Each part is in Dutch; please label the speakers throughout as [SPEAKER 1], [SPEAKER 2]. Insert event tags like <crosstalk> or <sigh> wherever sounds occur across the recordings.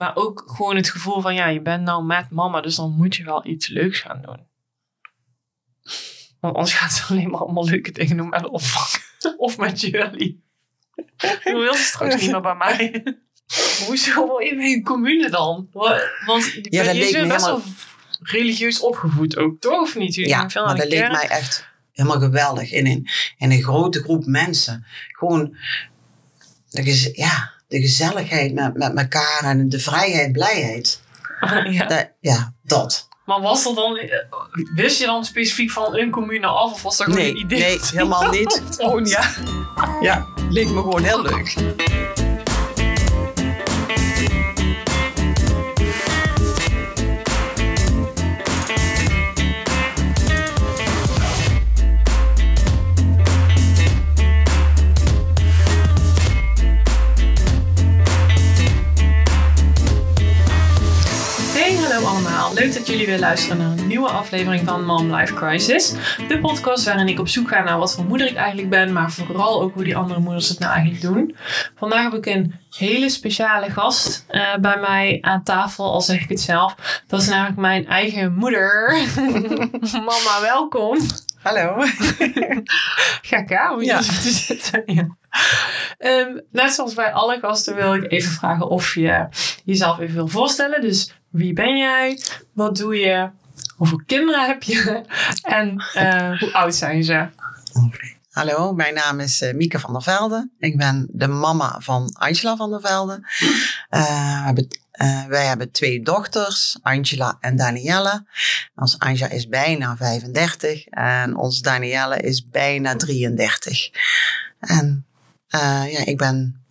[SPEAKER 1] Maar ook gewoon het gevoel van, ja, je bent nou met mama, dus dan moet je wel iets leuks gaan doen. Want anders gaat ze alleen maar allemaal leuke dingen doen met opvang. <laughs> Of met jullie. Je wil ze straks niet meer bij mij. Hoezo wel in mijn commune dan? Want
[SPEAKER 2] Ja, dat
[SPEAKER 1] je
[SPEAKER 2] leek
[SPEAKER 1] best
[SPEAKER 2] helemaal-
[SPEAKER 1] wel religieus opgevoed ook, toch? Of niet?
[SPEAKER 2] Ja, maar dat leek mij echt helemaal geweldig. In een, in een grote groep mensen. Gewoon de, gez- ja, de gezelligheid met, met elkaar en de vrijheid, blijheid. <laughs>
[SPEAKER 1] ja.
[SPEAKER 2] Dat, ja, dat.
[SPEAKER 1] Maar was er dan, eh, wist je dan specifiek van een commune af? Of was dat gewoon
[SPEAKER 2] Nee,
[SPEAKER 1] een idee?
[SPEAKER 2] nee, helemaal niet. Gewoon <laughs> ja. Ja, leek me gewoon heel leuk.
[SPEAKER 1] Leuk dat jullie weer luisteren naar een nieuwe aflevering van Mom Life Crisis. De podcast waarin ik op zoek ga naar wat voor moeder ik eigenlijk ben, maar vooral ook hoe die andere moeders het nou eigenlijk doen. Vandaag heb ik een hele speciale gast eh, bij mij aan tafel, al zeg ik het zelf. Dat is namelijk mijn eigen moeder. <laughs> Mama, welkom.
[SPEAKER 2] Hallo. <laughs>
[SPEAKER 1] Gek om hier
[SPEAKER 2] Ja.
[SPEAKER 1] te zitten. Ja. Ehm, net zoals bij alle gasten wil ik even vragen of je jezelf even wil voorstellen. Dus wie ben jij? Wat doe je? Hoeveel kinderen heb je? En eh, hoe oud zijn ze?
[SPEAKER 2] Hallo, mijn naam is eh, Mieke van der Velde. Ik ben de mama van Angela van der Velde. Eh, we hebben, eh, wij hebben twee dochters, Angela en Danielle. Ons Angela is bijna 35 en ons Danielle is bijna 33. En eh, ja, ik ben...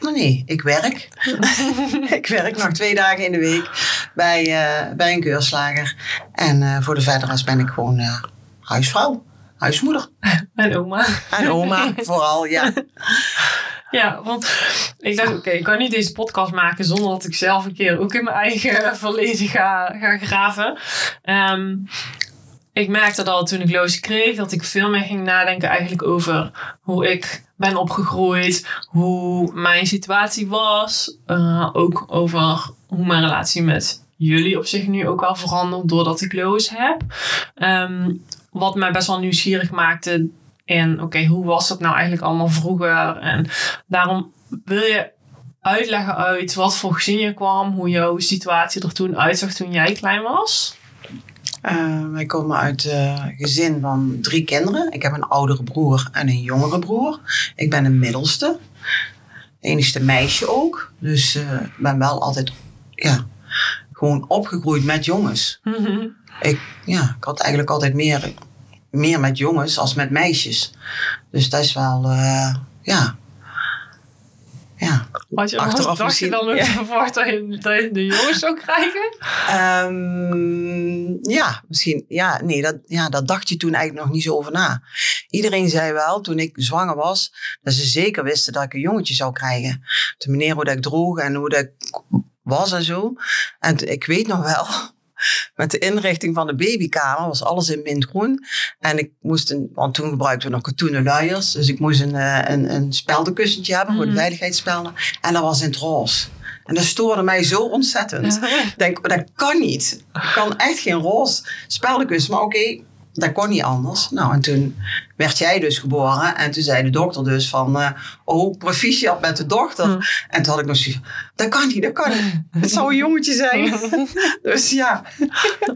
[SPEAKER 2] Nou nee, ik werk. <laughs> ik werk nog twee dagen in de week bij, eh, bij een keurslager. En voor de verdere rest ben ik gewoon huisvrouw, huismoeder. <laughs>
[SPEAKER 1] En oma.
[SPEAKER 2] En oma vooral, ja. <laughs>
[SPEAKER 1] Ja, want ik dacht, oké, ik kan niet deze podcast maken zonder dat ik zelf een keer ook in mijn eigen <laughs> verleden ga, graven. Ehm, ik merkte dat toen ik Loos kreeg, dat ik veel meer ging nadenken eigenlijk over hoe ik ben opgegroeid, hoe mijn situatie was, eh, ook over hoe mijn relatie met jullie op zich nu ook wel verandert doordat ik Loos heb. Ehm, wat mij best wel nieuwsgierig maakte en oké, hoe was dat nou eigenlijk allemaal vroeger? En daarom wil je uitleggen uit wat voor gezin je kwam, hoe jouw situatie er toen uitzag toen jij klein was?
[SPEAKER 2] Eh, wij komen uit een gezin van drie kinderen. Ik heb een oudere broer en een jongere broer. Ik ben de middelste. Enigste meisje ook. Dus eh, ik ben wel altijd, ja, gewoon opgegroeid met jongens. Ik, ja, ik had eigenlijk altijd meer, meer met jongens als met meisjes. Dus dat is wel, eh, ja. Ja.
[SPEAKER 1] Had je,
[SPEAKER 2] Achteraf
[SPEAKER 1] dacht je dan ook <laughs> verwacht dat je, dat je de jongens zou krijgen?
[SPEAKER 2] Ehm, ja, misschien. Ja, nee, dat, ja, dat dacht je toen eigenlijk nog niet zo over na. Iedereen zei wel, toen ik zwanger was, dat ze zeker wisten dat ik een jongetje zou krijgen. De manier hoe dat ik droeg en hoe dat ik was en zo. En ik weet nog wel, met de inrichting van de babykamer was alles in mintgroen. En ik moest een, want toen gebruikten we nog katoenen luiers. Dus ik moest een, eh, een, een speldenkussentje hebben voor de
[SPEAKER 1] Mhm.
[SPEAKER 2] veiligheidsspelden. En dat was in het roze. En dat stoorde mij zo ontzettend. Ik denk, dat kan niet. Ik kan echt geen roze speldenkussen. Maar oké, dat kon niet anders. Nou, en toen werd jij dus geboren. En toen zei de dokter dus van... eh, oh, proficiat met de dochter.
[SPEAKER 1] Hm.
[SPEAKER 2] En toen had ik nog zoiets dat kan niet, dat kan niet. Het zou een jongetje zijn. <laughs> dus ja,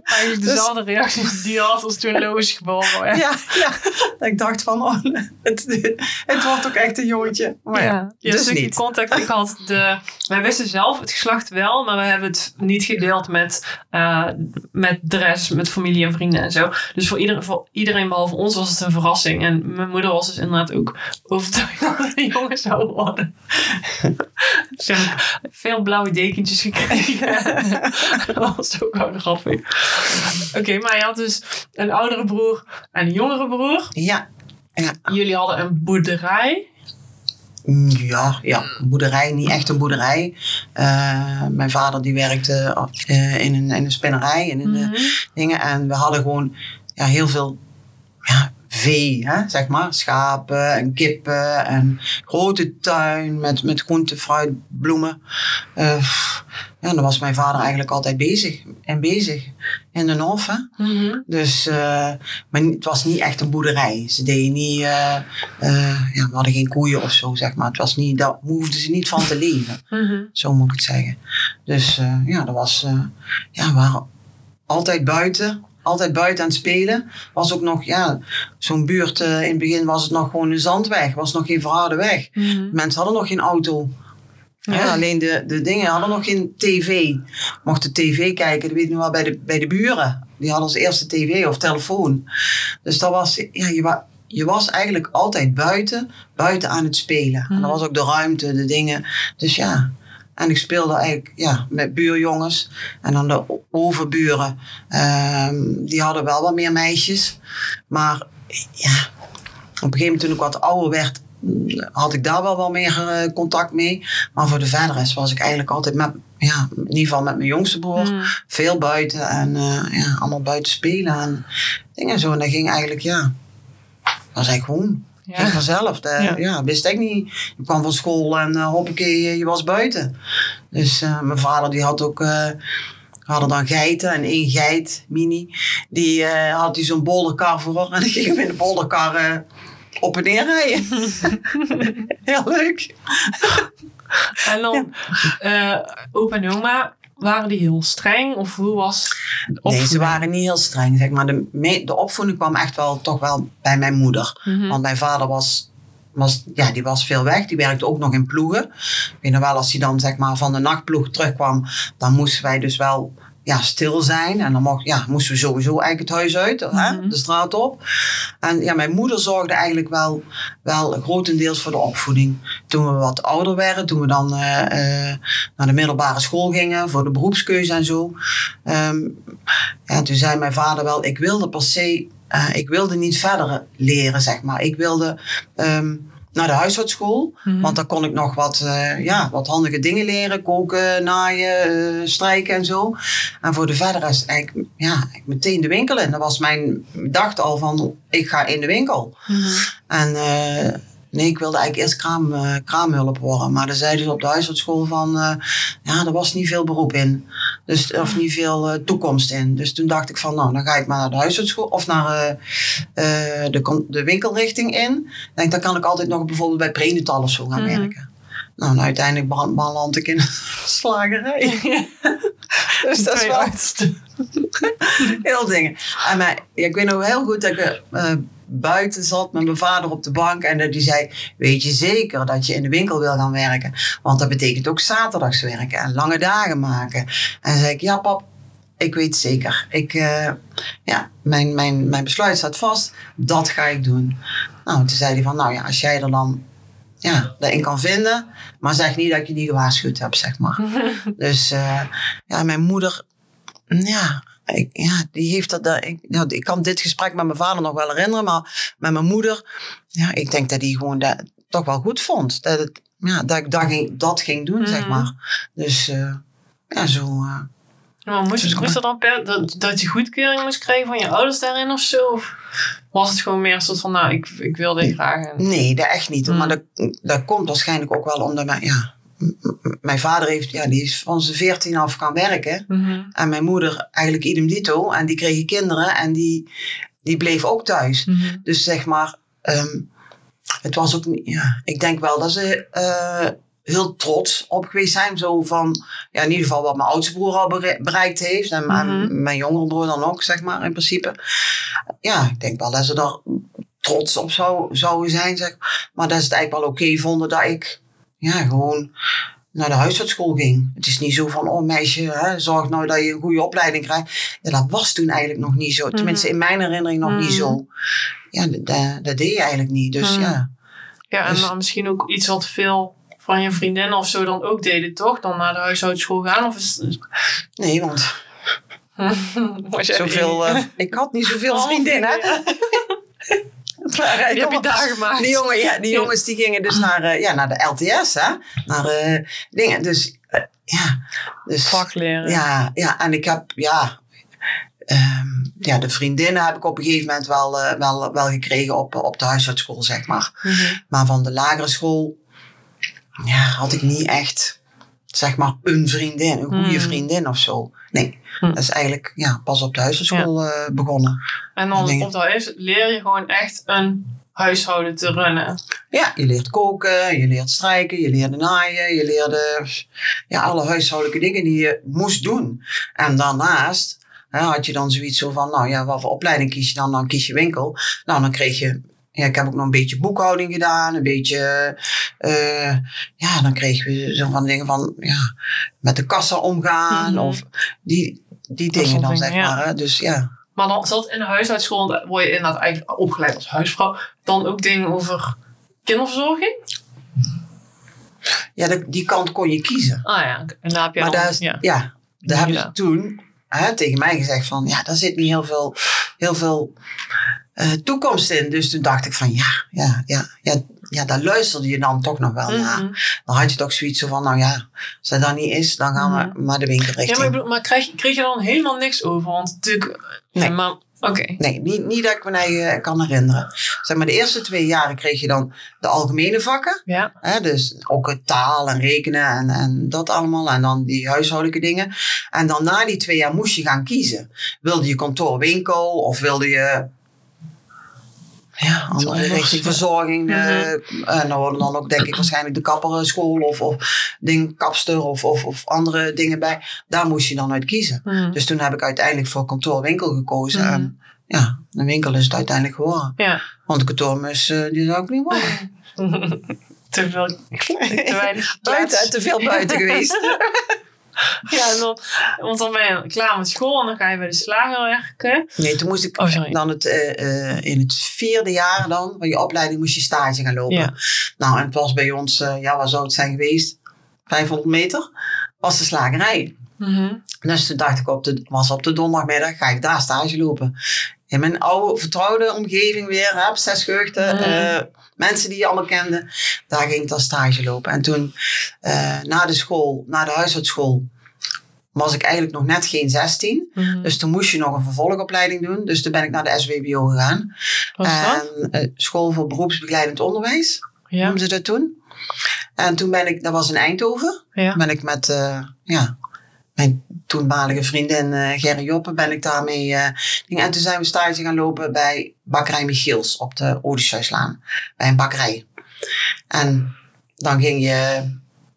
[SPEAKER 1] Eigenlijk
[SPEAKER 2] Dus-
[SPEAKER 1] dezelfde reacties die je had als toen Loos geboren werd.
[SPEAKER 2] ja, ja. Dat ik dacht van, oh, het, het wordt ook echt een jongetje. Maar ja,
[SPEAKER 1] Ja,
[SPEAKER 2] dus
[SPEAKER 1] dus ik
[SPEAKER 2] niet.
[SPEAKER 1] contact. Ik had de, wij wisten zelf het geslacht wel, maar we hebben het niet gedeeld met, eh, met de rest, met familie en vrienden en zo. Dus voor iedereen, voor iedereen behalve ons was het een verrassing. En mijn moeder was dus inderdaad ook overtuigd <laughs> dat een jongen zou worden. dus ik heb veel blauwe dekentjes gekregen. <laughs> dat was ook wel grappig. Oké, maar je had dus een oudere broer en een jongere broer.
[SPEAKER 2] Ja, ja.
[SPEAKER 1] Jullie hadden een boerderij.
[SPEAKER 2] Ja, ja, een boerderij, niet echt een boerderij. Eh, mijn vader die werkte eh, in, een, in een spinnerij en in de
[SPEAKER 1] Mhm.
[SPEAKER 2] dingen. En we hadden gewoon ja, heel veel, ja, vee, hè, zeg maar. Schapen en kippen en grote tuin met, met groente, fruit, bloemen. Uh, ja, daar was mijn vader eigenlijk altijd bezig en bezig in de Hof. Hè?
[SPEAKER 1] Mhm.
[SPEAKER 2] Dus, uh, maar het was niet echt een boerderij. Ze deden niet, uh, ja, we hadden geen koeien of zo, zeg maar. Het was niet, daar hoefden ze niet van te leven.
[SPEAKER 1] Mhm.
[SPEAKER 2] Zo moet ik het zeggen. Dus ja, dat was, ja, we waren altijd buiten altijd buiten aan het spelen. Was ook nog, ja, zo'n buurt uh, in het begin was het nog gewoon een zandweg. Was nog geen verharde weg.
[SPEAKER 1] Mhm.
[SPEAKER 2] Mensen hadden nog geen auto. Ja.
[SPEAKER 1] Ja.
[SPEAKER 2] alleen de, de dingen hadden nog geen tv. Mochten tv kijken, dat weet ik nog wel, bij de, bij de buren. Die hadden als eerste tv of telefoon. Dus dat was, ja, je, wa, je was eigenlijk altijd buiten, buiten aan het spelen. En
[SPEAKER 1] Mhm.
[SPEAKER 2] dat was ook de ruimte, de dingen. Dus ja, en ik speelde eigenlijk ja, met buurjongens. En dan de overburen. ehm, die hadden wel wat meer meisjes. Maar ja, op een gegeven moment toen ik wat ouder werd, mm, had ik daar wel wat meer eh, contact mee. Maar voor de verder rest was ik eigenlijk altijd met, ja, in ieder geval met mijn jongste broer.
[SPEAKER 1] Mhm.
[SPEAKER 2] Veel buiten en eh, ja, allemaal buiten spelen en dingen zo. En dat ging eigenlijk, ja, dat was eigenlijk gewoon.
[SPEAKER 1] Ja.
[SPEAKER 2] Ging vanzelf. Dat,
[SPEAKER 1] Ja.
[SPEAKER 2] ja. wist ik niet. Je kwam van school en uh, hoppakee, je was buiten. Dus eh, mijn vader die had ook, eh, we hadden dan geiten en één geit, mini. Die eh, had die zo'n bolderkar voor <laughs> en dan gingen we in de bolderkar eh, op en neer rijden. <laughs> Heel leuk.
[SPEAKER 1] En dan, eh opa en oma, waren die heel streng? Of hoe was de
[SPEAKER 2] Nee, ze waren niet heel streng. Zeg maar. de, me- de opvoeding kwam echt wel toch wel bij mijn moeder.
[SPEAKER 1] Mhm.
[SPEAKER 2] Want mijn vader was, was, ja, die was veel weg. Die werkte ook nog in ploegen. Ik weet nog wel, als hij dan zeg maar, van de nachtploeg terugkwam, dan moesten wij dus wel ja, stil zijn. En dan mocht, ja, moesten we sowieso eigenlijk het huis uit, hè,
[SPEAKER 1] Mhm.
[SPEAKER 2] de straat op. En ja, mijn moeder zorgde eigenlijk wel, wel grotendeels voor de opvoeding. Toen we wat ouder werden, toen we dan eh, eh, naar de middelbare school gingen, voor de beroepskeuze en zo. Ja, toen zei mijn vader wel, ik wilde per se, eh, ik wilde niet verder leren, zeg maar. Ik wilde ehm, naar de huishoudschool,
[SPEAKER 1] Mhm.
[SPEAKER 2] want dan kon ik nog wat, eh, ja, wat handige dingen leren. Koken, naaien, eh, strijken en zo. En voor de verder rest eigenlijk, ja, ik meteen de winkel in. Dat was mijn, dacht al van, ik ga in de winkel.
[SPEAKER 1] Mhm.
[SPEAKER 2] En eh, nee, ik wilde eigenlijk eerst kraam, eh, kraamhulp worden. Maar dan zeiden ze op de huishoudschool van, eh, ja, er was niet veel beroep in. Dus, of niet veel eh, toekomst in. Dus toen dacht ik van, nou, dan ga ik maar naar de huishoudschool of naar de, de winkelrichting in. Denk, dan kan ik altijd nog bijvoorbeeld bij prenatal of zo gaan
[SPEAKER 1] Mhm.
[SPEAKER 2] werken. Nou, en uiteindelijk beland- ik in een <laughs> slagerij. <laughs> dus dat is wel <laughs> heel dingen. En maar, ja, ik weet nog heel goed dat ik buiten zat met mijn vader op de bank. En dat die zei, weet je zeker dat je in de winkel wil gaan werken? Want dat betekent ook zaterdags werken en lange dagen maken. En zei ik, ja pap, ik weet zeker. Ik, eh, ja, mijn, mijn, mijn besluit staat vast. Dat ga ik doen. Nou, toen zei hij van, nou ja, als jij er dan ja, daarin kan vinden. Maar zeg niet dat ik je niet gewaarschuwd heb, zeg maar. <laughs> Dus eh, ja, mijn moeder, ja, ik, ja die heeft dat. dat- Ik, ja, ik kan dit gesprek met mijn vader nog wel herinneren, maar met mijn moeder, ja, ik denk dat die gewoon dat toch wel goed vond. Dat, het, ja, dat ik dat ging, dat ging doen, zeg
[SPEAKER 1] Mhm.
[SPEAKER 2] maar. Dus eh, ja, zo. eh,
[SPEAKER 1] Maar moest,
[SPEAKER 2] Dus
[SPEAKER 1] er dan per, dat, dat je goedkeuring moest krijgen van je ouders daarin of zo? Of was het gewoon meer een soort van, nou, ik, ik wil dit graag. En,
[SPEAKER 2] Nee, dat echt niet.
[SPEAKER 1] Hmm.
[SPEAKER 2] Maar dat, dat komt waarschijnlijk ook wel omdat mijn, ja, mijn vader heeft, ja, die is van zijn veertien af gaan werken.
[SPEAKER 1] Mhm.
[SPEAKER 2] En mijn moeder eigenlijk idem dito. En die kregen kinderen en die, die bleef ook thuis.
[SPEAKER 1] Mhm.
[SPEAKER 2] Dus zeg maar, ehm, het was ook niet, ja, ik denk wel dat ze eh, heel trots op geweest zijn. Zo van, ja, in ieder geval wat mijn oudste broer al bere- bereikt heeft. En mijn-
[SPEAKER 1] Mhm.
[SPEAKER 2] mijn jongere broer dan ook, zeg maar, in principe. Ja, ik denk wel dat ze daar trots op zou, zouden zijn, zeg maar. dat ze het eigenlijk wel oké vonden dat ik, ja, gewoon naar de huishoudschool ging. Het is niet zo van, oh meisje, hè, zorg nou dat je een goede opleiding krijgt. Ja, dat was toen eigenlijk nog niet zo. Tenminste, in mijn herinnering nog niet
[SPEAKER 1] Mhm.
[SPEAKER 2] zo. Ja, dat, deed je eigenlijk niet. Dus
[SPEAKER 1] Mhm.
[SPEAKER 2] ja.
[SPEAKER 1] Ja, en
[SPEAKER 2] Dus-
[SPEAKER 1] dan misschien ook iets wat veel van je vriendinnen of zo dan ook deden, toch? Dan naar de huishoudschool gaan? Of is
[SPEAKER 2] Nee, want <laughs> zoveel, eh, <laughs> ik had niet zoveel
[SPEAKER 1] Oh,
[SPEAKER 2] vriendinnen. <laughs> <laughs> Het waren
[SPEAKER 1] Je hebt je daar gemaakt.
[SPEAKER 2] Die, jongen, ja, die jongens die gingen dus naar, eh, ja, naar de LTS, hè? Naar eh, dingen. Dus eh, ja. Dus,
[SPEAKER 1] vak leren.
[SPEAKER 2] Ja, ja, en ik heb, ja, ehm, ja, de vriendinnen heb ik op een gegeven moment wel, eh, wel, wel gekregen op, op de huisartsschool, zeg maar.
[SPEAKER 1] Mhm.
[SPEAKER 2] Maar van de lagere school ja, had ik niet echt, zeg maar, een vriendin, een goede
[SPEAKER 1] Hmm.
[SPEAKER 2] vriendin of zo. Nee,
[SPEAKER 1] Hmm.
[SPEAKER 2] dat is eigenlijk ja, pas op de huisartsschool eh, begonnen.
[SPEAKER 1] En dan op de huis leer je gewoon echt een huishouden te runnen.
[SPEAKER 2] Ja, je leert koken, je leert strijken, je leerde naaien, je leerde ja, alle huishoudelijke dingen die je moest doen. En daarnaast hè, had je dan zoiets zo van, nou ja, wat voor opleiding kies je dan? Dan kies je winkel. Nou, dan kreeg je, ja, ik heb ook nog een beetje boekhouding gedaan, een beetje, eh, ja, dan kregen we zo van dingen van, ja, met de kassa omgaan
[SPEAKER 1] Mhm.
[SPEAKER 2] of die, die dingen dan, zeg
[SPEAKER 1] ja.
[SPEAKER 2] maar. Hè? Dus ja.
[SPEAKER 1] Maar dan zat in de huishoudschool, word je inderdaad eigenlijk opgeleid als huisvrouw. Dan ook dingen over kinderverzorging.
[SPEAKER 2] Ja, de- die kant kon je kiezen.
[SPEAKER 1] Ah ja, en daar heb je
[SPEAKER 2] Maar
[SPEAKER 1] dan,
[SPEAKER 2] daar, is,
[SPEAKER 1] ja.
[SPEAKER 2] ja. daar hebben ze toen hè, tegen mij gezegd van, ja, daar zit niet heel veel, heel veel eh, toekomst in. Dus toen dacht ik van, ja, ja, ja, ja, ja, daar luisterde je dan toch nog wel naar.
[SPEAKER 1] Mhm.
[SPEAKER 2] Dan had je toch zoiets zo van, nou ja, als dat dan niet is, dan gaan we maar de winkel
[SPEAKER 1] Ja,
[SPEAKER 2] richting.
[SPEAKER 1] maar, ik bedoel, maar kreeg, kreeg je dan helemaal niks over? Want natuurlijk...
[SPEAKER 2] Nee.
[SPEAKER 1] Ja, maar, Oké.
[SPEAKER 2] Nee, niet, niet dat ik me eigen kan herinneren. Zeg maar, de eerste twee jaren kreeg je dan de algemene vakken.
[SPEAKER 1] Ja.
[SPEAKER 2] Hè, dus ook het taal en rekenen en, en dat allemaal. En dan die huishoudelijke dingen. En dan na die twee jaar moest je gaan kiezen. Wilde je kantoor, winkel of wilde je... Ja, andere
[SPEAKER 1] anders,
[SPEAKER 2] richting verzorging.
[SPEAKER 1] Mhm.
[SPEAKER 2] eh, en dan worden dan ook denk ik waarschijnlijk de kapperschool of, of ding, kapster of, of, of andere dingen bij. Daar moest je dan uit kiezen.
[SPEAKER 1] Mhm.
[SPEAKER 2] Dus toen heb ik uiteindelijk voor kantoor winkel gekozen.
[SPEAKER 1] Mhm.
[SPEAKER 2] En ja, de winkel is het uiteindelijk geworden.
[SPEAKER 1] Ja.
[SPEAKER 2] Want de kantoormus, eh, die zou ik niet worden. <laughs>
[SPEAKER 1] te, veel, <laughs> te weinig
[SPEAKER 2] buiten, te veel buiten <laughs> geweest. <laughs>
[SPEAKER 1] Ja, dan, want dan ben je klaar met school en dan ga je bij de slager werken.
[SPEAKER 2] Nee, toen moest ik
[SPEAKER 1] Oh,
[SPEAKER 2] dan het, eh, eh, in het vierde jaar dan, van je opleiding, moest je stage gaan lopen.
[SPEAKER 1] Ja.
[SPEAKER 2] Nou, en het was bij ons, eh, ja, wat zou het zijn geweest? 500 meter was de slagerij.
[SPEAKER 1] Mhm.
[SPEAKER 2] Dus toen dacht ik, op de, was op de donderdagmiddag, ga ik daar stage lopen. In mijn oude, vertrouwde omgeving weer, hè, op zes geheugden,
[SPEAKER 1] Mhm.
[SPEAKER 2] Mensen die je allemaal kende, daar ging ik dan stage lopen. En toen, eh, na de school, na de huishoudschool, was ik eigenlijk nog net geen 16.
[SPEAKER 1] Mhm.
[SPEAKER 2] Dus toen moest je nog een vervolgopleiding doen. Dus toen ben ik naar de SWBO gegaan.
[SPEAKER 1] Wat is dat?
[SPEAKER 2] En, eh, School voor Beroepsbegeleidend Onderwijs,
[SPEAKER 1] Ja.
[SPEAKER 2] noemden ze dat toen. En toen ben ik, dat was in Eindhoven,
[SPEAKER 1] Ja.
[SPEAKER 2] ben ik met eh, ja, mijn toenmalige vriendin eh Gerry Joppe, ben ik daarmee. eh, en toen zijn we stage gaan lopen bij Bakkerij Michiels op de Odysseuslaan. Bij een bakkerij. En dan ging je,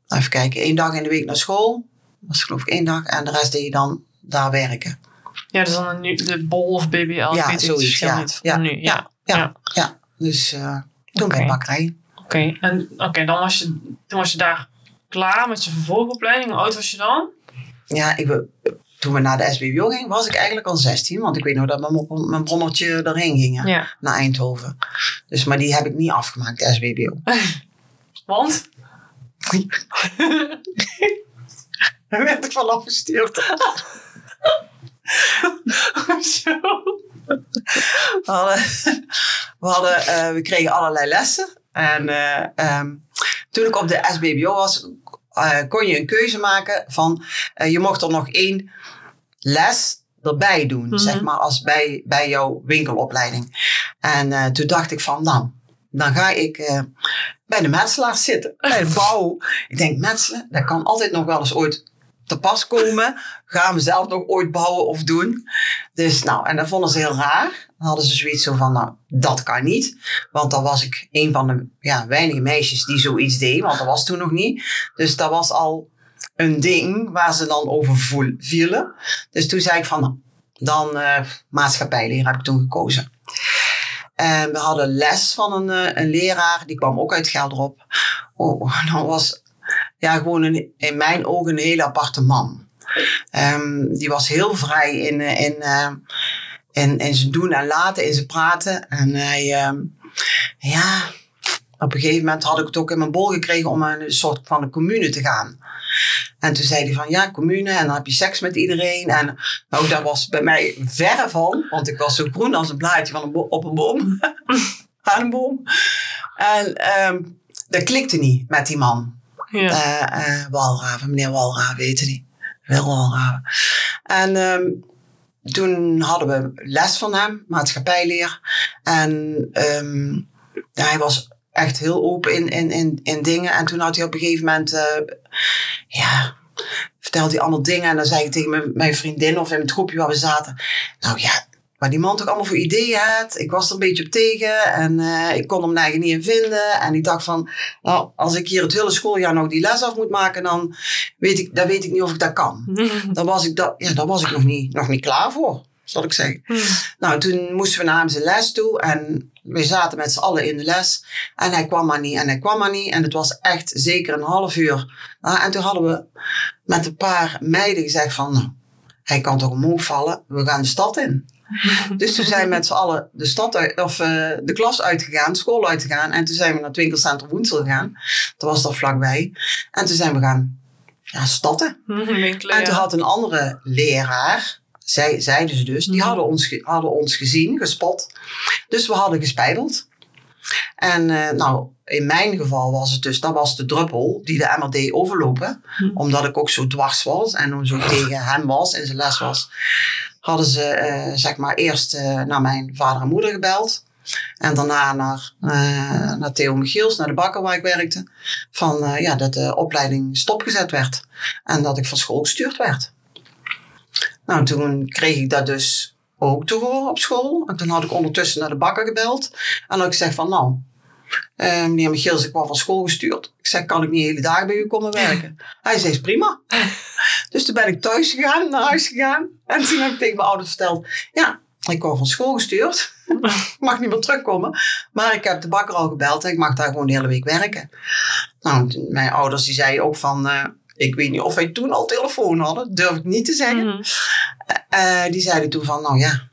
[SPEAKER 2] even kijken, één dag in de week naar school. Dat was geloof ik één dag. En de rest deed je dan daar werken.
[SPEAKER 1] ja, dus dan nu de bol of BBL.
[SPEAKER 2] Ja,
[SPEAKER 1] weet
[SPEAKER 2] zoiets, ja.
[SPEAKER 1] niet
[SPEAKER 2] Ja,
[SPEAKER 1] nu. Ja.
[SPEAKER 2] ja.
[SPEAKER 1] Ja.
[SPEAKER 2] Ja, dus eh, toen bij bakkerij.
[SPEAKER 1] Oké, en oké, dan was je, toen was je daar klaar met je vervolgopleiding. Hoe oud was je dan?
[SPEAKER 2] Ja, ik, toen we naar de SBBO gingen, was ik eigenlijk al 16. Want ik weet nog dat mijn, mijn brommertje erheen ging.
[SPEAKER 1] Ja.
[SPEAKER 2] Naar Eindhoven. Dus, maar die heb ik niet afgemaakt, de SBBO. <laughs>
[SPEAKER 1] Want? <laughs>
[SPEAKER 2] Daar werd ik van afgestuurd. <laughs>
[SPEAKER 1] Zo.
[SPEAKER 2] We, hadden, we, hadden, eh, we kregen allerlei lessen. En ehm, toen ik op de SBBO was, kon je een keuze maken van... eh, je mocht er nog één les erbij doen,
[SPEAKER 1] Mhm.
[SPEAKER 2] zeg maar, als bij, bij jouw winkelopleiding. En eh, toen dacht ik van, nou, dan ga ik eh, bij de metselaars zitten, bij de bouw. Ik denk, metselen, dat kan altijd nog wel eens ooit te pas komen. Gaan we zelf nog ooit bouwen of doen. Dus nou, en dat vonden ze heel raar. Dan hadden ze zoiets zo van, nou, dat kan niet. Want dan was ik een van de ja, weinige meisjes die zoiets deed. Want dat was toen nog niet. Dus dat was al een ding waar ze dan over vielen. Dus toen zei ik van, dan eh maatschappijleer heb ik toen gekozen. En we hadden les van een, eh, een leraar, die kwam ook uit Gelderop. Oh, <laughs> dat was ja, gewoon in mijn ogen een hele aparte man. Ehm, die was heel vrij in, eh, in, in, zijn doen en laten, in zijn praten. En hij, ehm, ja, op een gegeven moment had ik het ook in mijn bol gekregen om een soort van een commune te gaan. En toen zei hij van ja, commune en dan heb je seks met iedereen. En nou, dat was bij mij verre van, want ik was zo groen als een blaadje van een op een boom. <laughs> Aan een boom. En ehm, dat klikte niet met die man.
[SPEAKER 1] Ja.
[SPEAKER 2] Eh, eh, Walraven, meneer Walraven heette die. Wil Walraven. En ehm, toen hadden we les van hem, maatschappijleer. En ehm, hij was echt heel open in, in, in, in dingen. En toen had hij op een gegeven moment, eh, ja, vertelde hij allemaal dingen. En dan zei ik tegen mijn, mijn vriendin of in het groepje waar we zaten. Nou ja, waar die man toch allemaal voor ideeën had. Ik was er een beetje op tegen en eh, ik kon hem eigenlijk niet in vinden. En ik dacht van, nou, als ik hier het hele schooljaar nog die les af moet maken, dan weet ik, dan weet ik niet of ik dat kan. <laughs> Dan was ik, dat, ja, daar was ik nog niet, nog niet klaar voor, zal ik zeggen. Nou, toen moesten we naar hem zijn les toe en we zaten met z'n allen in de les. En hij kwam maar niet en hij kwam maar niet. En het was echt zeker een half uur. Nou, en toen hadden we met een paar meiden gezegd van, nou, hij kan toch omhoog vallen. We gaan de stad in. <laughs> Dus toen zijn we met z'n allen de, stad uit, of, uh, de klas uitgegaan, school uitgegaan. En toen zijn we naar het winkelcentrum Woensel gegaan. Dat was er vlakbij. En toen zijn we gaan ja, statten. <laughs>
[SPEAKER 1] Winkelen,
[SPEAKER 2] En toen
[SPEAKER 1] ja.
[SPEAKER 2] had een andere leraar, zij, zeiden ze dus, die
[SPEAKER 1] Mhm.
[SPEAKER 2] hadden ons, hadden ons gezien, gespot. Dus we hadden gespijdeld. En eh, nou, in mijn geval was het dus, dat was de druppel die de deed overlopen.
[SPEAKER 1] Mhm.
[SPEAKER 2] Omdat ik ook zo dwars was en zo tegen hem was en zijn les was. Hadden ze, eh, zeg maar, eerst eh, naar mijn vader en moeder gebeld. En daarna naar, eh, naar Theo Michiels, naar de bakker waar ik werkte. Van ja, dat de opleiding stopgezet werd. En dat ik van school gestuurd werd. Nou, toen kreeg ik dat dus ook te horen op school. En toen had ik ondertussen naar de bakker gebeld. En ik gezegd van nou, eh, meneer Michiels, ik word van school gestuurd. Ik zeg, kan ik niet de hele dagen bij u komen werken? <laughs> Hij zei, is prima. Dus toen ben ik thuis gegaan, naar huis gegaan. En toen heb ik tegen mijn ouders verteld, ja, ik word van school gestuurd. <laughs> Mag niet meer terugkomen. Maar ik heb de bakker al gebeld en ik mag daar gewoon de hele week werken. Nou, mijn ouders die zeiden ook van, eh, ik weet niet of wij toen al telefoon hadden. Durf ik niet te zeggen.
[SPEAKER 1] Mhm.
[SPEAKER 2] Eh, die zeiden toen van, nou ja,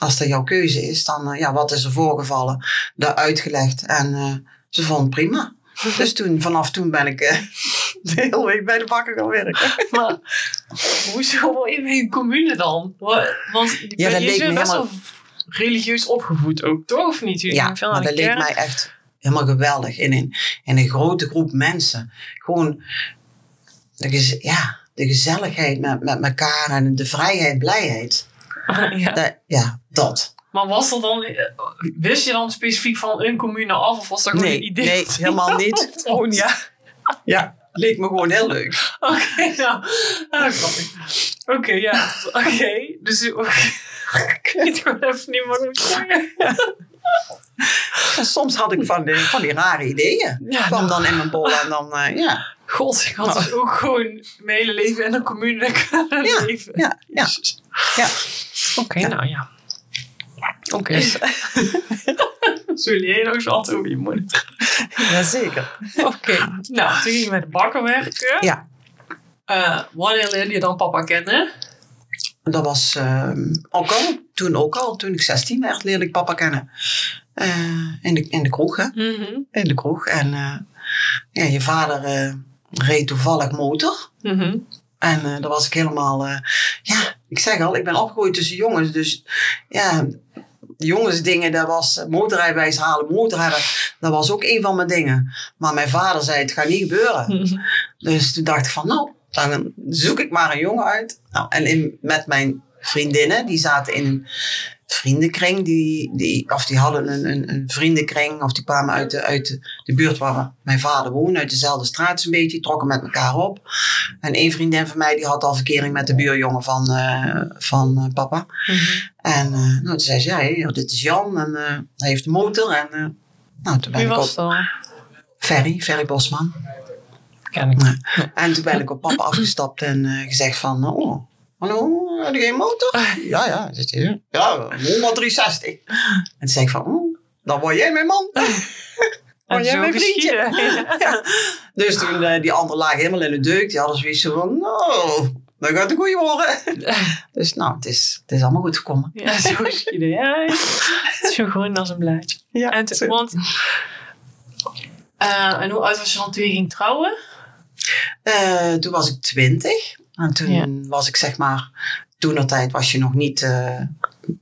[SPEAKER 2] als dat jouw keuze is, dan eh, ja, wat is er voorgevallen? Daar uitgelegd. En eh, ze vonden het prima. <laughs> Dus toen, vanaf toen ben ik eh, <laughs> de hele week bij de bakker gaan werken. <laughs>
[SPEAKER 1] Maar hoezo in een commune dan? Wa- Want
[SPEAKER 2] Ja, dat
[SPEAKER 1] je
[SPEAKER 2] leek me
[SPEAKER 1] best
[SPEAKER 2] helemaal-
[SPEAKER 1] wel religieus opgevoed ook, toch? Of niet? Jullie
[SPEAKER 2] Ja,
[SPEAKER 1] veel
[SPEAKER 2] maar
[SPEAKER 1] naar
[SPEAKER 2] dat leek mij echt helemaal geweldig. In een, in een grote groep mensen. Gewoon de, ja, de gezelligheid met, met elkaar en de vrijheid, blijheid. <laughs>
[SPEAKER 1] ja.
[SPEAKER 2] Dat, ja, dat.
[SPEAKER 1] Maar was dat dan, wist je dan specifiek van een commune af? Of was dat gewoon
[SPEAKER 2] Nee,
[SPEAKER 1] een idee?
[SPEAKER 2] nee, helemaal niet. Gewoon ja. <laughs> Ja, leek me gewoon heel leuk. <laughs>
[SPEAKER 1] Oké, nou, ah. Oké, ja. Oké, dus oké. ik weet gewoon even niet ik moet zeggen. <laughs>
[SPEAKER 2] En soms had ik van, die van die rare ideeën.
[SPEAKER 1] Ja,
[SPEAKER 2] kwam
[SPEAKER 1] nou,
[SPEAKER 2] dan in mijn bol en dan, eh, ja.
[SPEAKER 1] god, ik had dus ook gewoon mijn hele leven in een commune
[SPEAKER 2] Ja,
[SPEAKER 1] leven.
[SPEAKER 2] ja, ja. Ja.
[SPEAKER 1] Oké,
[SPEAKER 2] Ja.
[SPEAKER 1] nou ja. Oké. Zullen jij nog eens altijd over je moeder?
[SPEAKER 2] Jazeker.
[SPEAKER 1] Oké, nou, toen ging je met de bakker werken.
[SPEAKER 2] Ja,
[SPEAKER 1] Eh, wanneer leerde je dan papa kennen?
[SPEAKER 2] Dat was ehm, ook al, toen ook al. Toen ik 16 werd, leerde ik papa kennen. Eh, in, de, in de kroeg, hè.
[SPEAKER 1] Mhm.
[SPEAKER 2] In de kroeg. En eh, ja, je vader eh, reed toevallig motor.
[SPEAKER 1] Mhm.
[SPEAKER 2] En daar was ik helemaal... ja, ik zeg al, ik ben opgegroeid tussen jongens. Dus ja, jongensdingen, dat was motorrijbewijs halen, motorrijden. Dat was ook een van mijn dingen. Maar mijn vader zei, het gaat niet gebeuren.
[SPEAKER 1] Mhm.
[SPEAKER 2] Dus toen dacht ik van, nou, dan zoek ik maar een jongen uit. Nou, en in, met mijn vriendinnen, die zaten in een vriendenkring. Die, die, of die hadden een, een, een vriendenkring, of die kwamen uit de, uit de, de buurt waar mijn vader woonde. Uit dezelfde straat zo'n beetje, trokken met elkaar op. En één vriendin van mij, die had al verkering met de buurjongen van, eh, van eh, papa.
[SPEAKER 1] Mhm.
[SPEAKER 2] En eh, nou, toen zei ze, ja, dit is Jan en hij heeft een motor. En nou, toen ben
[SPEAKER 1] Wie
[SPEAKER 2] ik
[SPEAKER 1] was
[SPEAKER 2] op
[SPEAKER 1] dat?
[SPEAKER 2] Ferry, Ferry Bosman.
[SPEAKER 1] Ken ik.
[SPEAKER 2] Nee. En toen ben ik op papa afgestapt en eh, gezegd van, oh, hallo, heb je geen motor? Ja, ja, zit hier. Ja, 163. En toen zei ik van, oh, dan word jij mijn man. <laughs> Oh, jij mijn vriendje. <laughs> Ja. Dus toen, eh, die anderen lagen helemaal in de deuk. Die hadden zoiets van, nou, dat gaat een goeie worden. <laughs> Dus nou, het is, het is allemaal goed gekomen.
[SPEAKER 1] Ja, zo geschieden. Ja, het is zo gewoon als een blaadje.
[SPEAKER 2] Ja,
[SPEAKER 1] En, want, eh, en hoe oud was je dan toen je ging trouwen?
[SPEAKER 2] Eh, toen was ik twintig. En toen
[SPEAKER 1] Ja.
[SPEAKER 2] was ik zeg maar, toen tijd was je nog niet... eh,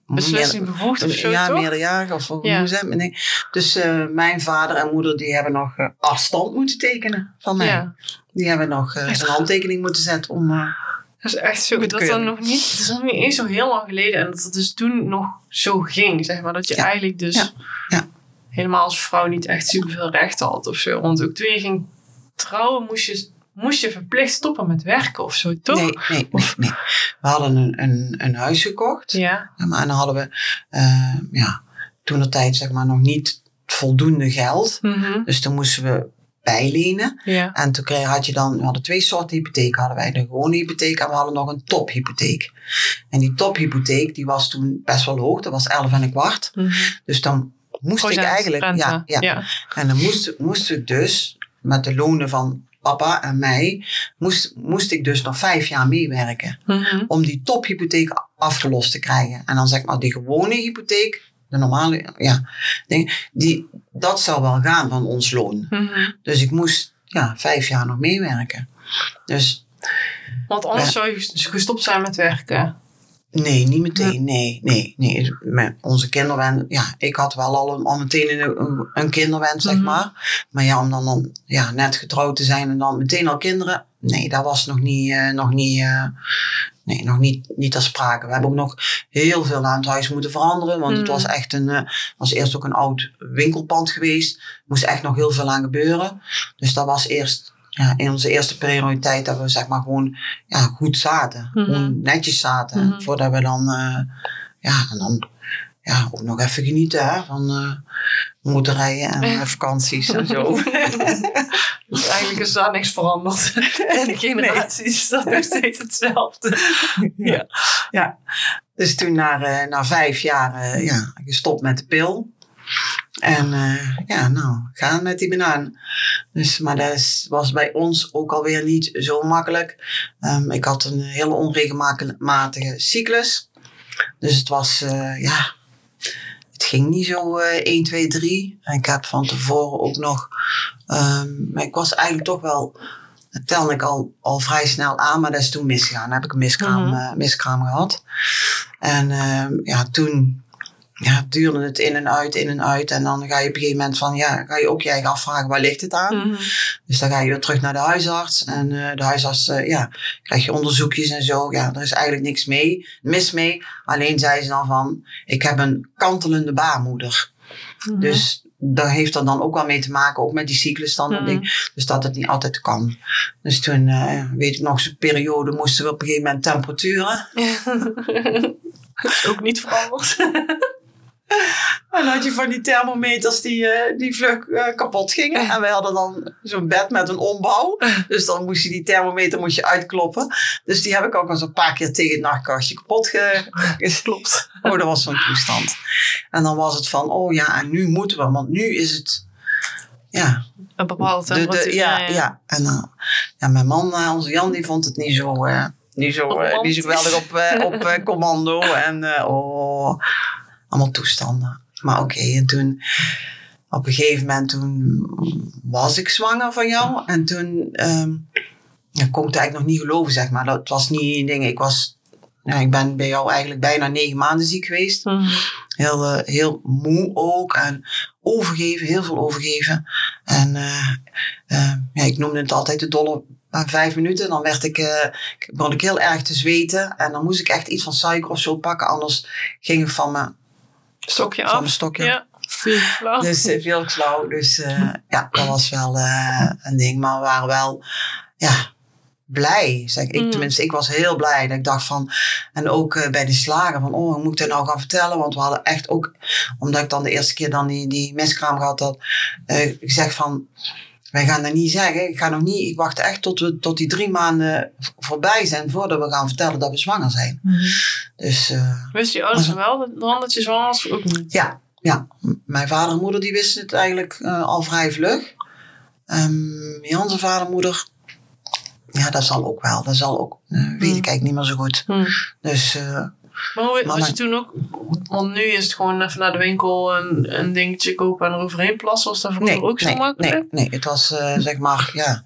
[SPEAKER 1] Beslissing bevoegd of zo,
[SPEAKER 2] ja, meerderjarig of
[SPEAKER 1] Ja.
[SPEAKER 2] hoe? Nee. Dus eh, mijn vader en moeder die hebben nog afstand moeten tekenen van mij.
[SPEAKER 1] Ja.
[SPEAKER 2] Die hebben nog een handtekening moeten zetten om,
[SPEAKER 1] Dat is echt zo. Dat, dan nog niet, dat is nog niet eens zo heel lang geleden. En dat het dus toen nog zo ging, zeg maar. Dat je
[SPEAKER 2] Ja.
[SPEAKER 1] eigenlijk dus
[SPEAKER 2] Ja. Ja.
[SPEAKER 1] helemaal als vrouw niet echt superveel rechten had of zo. Want ook toen je ging trouwen, moest je, moest je verplicht stoppen met werken of zo, toch?
[SPEAKER 2] Nee, nee, nee, nee. We hadden een, een, een huis gekocht.
[SPEAKER 1] Ja.
[SPEAKER 2] Maar en dan hadden we eh, ja, toen de tijd zeg maar nog niet voldoende geld.
[SPEAKER 1] Mhm.
[SPEAKER 2] Dus toen moesten we bijlenen.
[SPEAKER 1] Ja.
[SPEAKER 2] En toen kreeg, had je dan, we hadden twee soorten hypotheek. Hadden wij de gewone hypotheek en we hadden nog een tophypotheek. En die tophypotheek die was toen best wel hoog. Dat was 11 en een kwart.
[SPEAKER 1] Mhm.
[SPEAKER 2] Dus dan moest ik eigenlijk,
[SPEAKER 1] rente.
[SPEAKER 2] ja, ja.
[SPEAKER 1] ja.
[SPEAKER 2] En dan moest, moest ik dus met de lonen van papa en mij, moest, moest ik dus nog vijf jaar meewerken.
[SPEAKER 1] Mhm.
[SPEAKER 2] om die tophypotheek afgelost te krijgen. En dan zeg maar die gewone hypotheek, de normale, ja, ding, die, dat zou wel gaan van ons loon.
[SPEAKER 1] Mhm.
[SPEAKER 2] Dus ik moest ja, vijf jaar nog meewerken. Dus
[SPEAKER 1] Want anders
[SPEAKER 2] Ja.
[SPEAKER 1] zou je gestopt zijn met werken.
[SPEAKER 2] Nee, niet meteen. Nee, nee, nee. Met onze kinderwens, ja, ik had wel al, een, al meteen een, een, kinderwens, zeg
[SPEAKER 1] Mhm.
[SPEAKER 2] maar. Maar ja, om dan, dan ja, net getrouwd te zijn en dan meteen al kinderen, nee, dat was nog niet, eh, nog niet, eh, nee, nog niet, niet ter sprake. We hebben ook nog heel veel aan het huis moeten veranderen, want het
[SPEAKER 1] Mhm.
[SPEAKER 2] was echt een, eh, was eerst ook een oud winkelpand geweest. Er moest echt nog heel veel aan gebeuren. Dus dat was eerst, ja, in onze eerste prioriteit dat we zeg maar gewoon, ja, goed zaten.
[SPEAKER 1] Mhm.
[SPEAKER 2] Gewoon netjes zaten,
[SPEAKER 1] Mhm.
[SPEAKER 2] voordat we dan, eh, ja, en dan, ja, ook nog even genieten, hè, van, eh moederrijen en <laughs> vakanties en zo. <laughs>
[SPEAKER 1] Dus eigenlijk is daar niks veranderd. In <laughs> de generaties is dat nog steeds hetzelfde.
[SPEAKER 2] ja. ja. Dus toen na, eh, na vijf jaar ja, gestopt met de pil. En eh, ja, nou, gaan met die banaan. Dus, maar dat was bij ons ook alweer niet zo makkelijk. Ehm, ik had een hele onregelmatige cyclus. Dus het was, eh, ja, het ging niet zo eh 1, 2, 3. En ik heb van tevoren ook nog, ehm, maar ik was eigenlijk toch wel, dat telde ik al, al vrij snel aan, maar dat is toen misgegaan. Dan heb ik een miskraam,
[SPEAKER 1] Mhm.
[SPEAKER 2] eh, miskraam gehad. En ehm, ja, toen ja, duurde het in en uit, in en uit. En dan ga je op een gegeven moment van, ja, ga je ook je eigen afvragen, waar ligt het aan?
[SPEAKER 1] Mhm.
[SPEAKER 2] Dus dan ga je weer terug naar de huisarts. En eh, de huisarts, eh, ja, krijg je onderzoekjes en zo. Ja, er is eigenlijk niks mee, mis mee. Alleen zei ze dan van, ik heb een kantelende baarmoeder.
[SPEAKER 1] Mhm.
[SPEAKER 2] Dus daar heeft er dan ook wel mee te maken, ook met die cyclus dan.
[SPEAKER 1] Mhm.
[SPEAKER 2] ding. Dus dat het niet altijd kan. Dus toen, eh, weet ik nog, zo'n periode moesten we op een gegeven moment temperaturen. <laughs>
[SPEAKER 1] ook niet veranderd. <laughs>
[SPEAKER 2] En dan had je van die thermometers die, eh, die vlug eh, kapot gingen. En wij hadden dan zo'n bed met een ombouw. Dus dan moest je die thermometer moest je uitkloppen. Dus die heb ik ook al zo'n paar keer tegen het nachtkastje kapot ge- geklopt. Oh, dat was zo'n toestand. En dan was het van, oh ja, en nu moeten we. Want nu is het, ja,
[SPEAKER 1] Een bepaalde
[SPEAKER 2] de, de,
[SPEAKER 1] temperatuur.
[SPEAKER 2] ja, ja. En dan, ja, mijn man, eh, onze Jan, die vond het niet zo, eh, niet zo, niet zo geweldig op, op <laughs> commando. En oh, allemaal toestanden. Maar oké, en toen op een gegeven moment toen was ik zwanger van jou. En toen ehm, ja, kon ik het eigenlijk nog niet geloven, zeg maar. Dat was niet een ding. Ik was, ja, ik ben bij jou eigenlijk bijna negen maanden ziek geweest.
[SPEAKER 1] Mhm.
[SPEAKER 2] Heel, eh, heel moe ook. En overgeven, heel veel overgeven. En eh, eh, ja, ik noemde het altijd de dolle aan vijf minuten. Dan werd ik, ik- begon ik heel erg te zweten. En dan moest ik echt iets van suiker of zo pakken. Anders ging ik van mijn,
[SPEAKER 1] Stokje
[SPEAKER 2] van
[SPEAKER 1] af.
[SPEAKER 2] mijn stokje.
[SPEAKER 1] Ja.
[SPEAKER 2] Dus eh, veel slauw. Dus eh, ja, dat was wel eh, een ding. Maar we waren wel, ja, blij. Zeg ik.
[SPEAKER 1] Mm.
[SPEAKER 2] Tenminste, ik was heel blij. Dat ik dacht van, en ook bij de slager van, oh, hoe moet ik dat nou gaan vertellen? Want we hadden echt ook, omdat ik dan de eerste keer dan die, die miskraam gehad had. ik zeg van, wij gaan dat niet zeggen. Ik ga nog niet, ik wacht echt tot, we, tot die drie maanden voorbij zijn voordat we gaan vertellen dat we zwanger zijn.
[SPEAKER 1] Mhm.
[SPEAKER 2] Dus eh,
[SPEAKER 1] Wist je ouders wel dat- dan dat je zwanger was? Ook niet.
[SPEAKER 2] ja, ja. Mijn vader en moeder die wisten het eigenlijk eh, al vrij vlug. Um, Jan's vader en moeder, ja, dat zal ook wel. Dat zal ook, eh, weet ik eigenlijk niet meer zo goed.
[SPEAKER 1] Hm.
[SPEAKER 2] Dus eh,
[SPEAKER 1] Maar hoe, was je toen ook... Want nu is het gewoon even naar de winkel een, een dingetje kopen en eroverheen plassen. Was dat vroeger
[SPEAKER 2] nee,
[SPEAKER 1] ook zo
[SPEAKER 2] nee,
[SPEAKER 1] makkelijk?
[SPEAKER 2] nee, nee, het was eh, zeg maar, ja,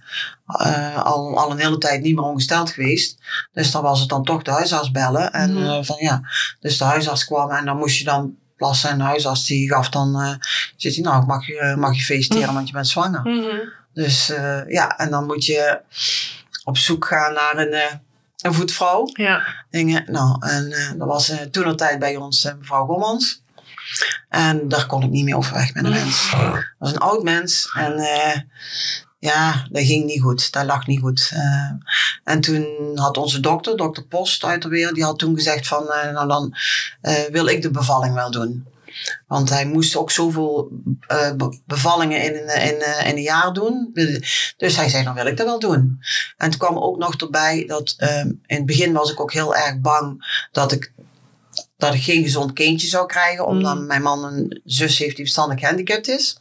[SPEAKER 2] eh, al, al een hele tijd niet meer ongesteld geweest. Dus dan was het dan toch de huisarts bellen. En
[SPEAKER 1] Mhm.
[SPEAKER 2] eh, van ja, dus de huisarts kwam en dan moest je dan plassen. En de huisarts die gaf dan, zit hij, nou, mag je, mag je feliciteren, want je bent zwanger.
[SPEAKER 1] Mhm.
[SPEAKER 2] Dus ja, en dan moet je op zoek gaan naar een, een voetvrouw.
[SPEAKER 1] Ja.
[SPEAKER 2] Dingen. Nou, en uh, dat was uh, toen tijd bij ons uh, mevrouw Gommans. En daar kon ik niet meer overweg met een mens. Dat was een oud mens. En ja, dat ging niet goed. Dat lag niet goed. Uh, en toen had onze dokter, dokter Post uit de weer, die had toen gezegd van, uh, nou dan uh, wil ik de bevalling wel doen. Want hij moest ook zoveel bevallingen in, in, in een jaar doen. Dus hij zei, dan wil ik dat wel doen. En toen kwam ook nog erbij dat in het begin was ik ook heel erg bang dat ik dat ik geen gezond kindje zou krijgen, omdat mm. mijn man een zus heeft die verstandig gehandicapt is.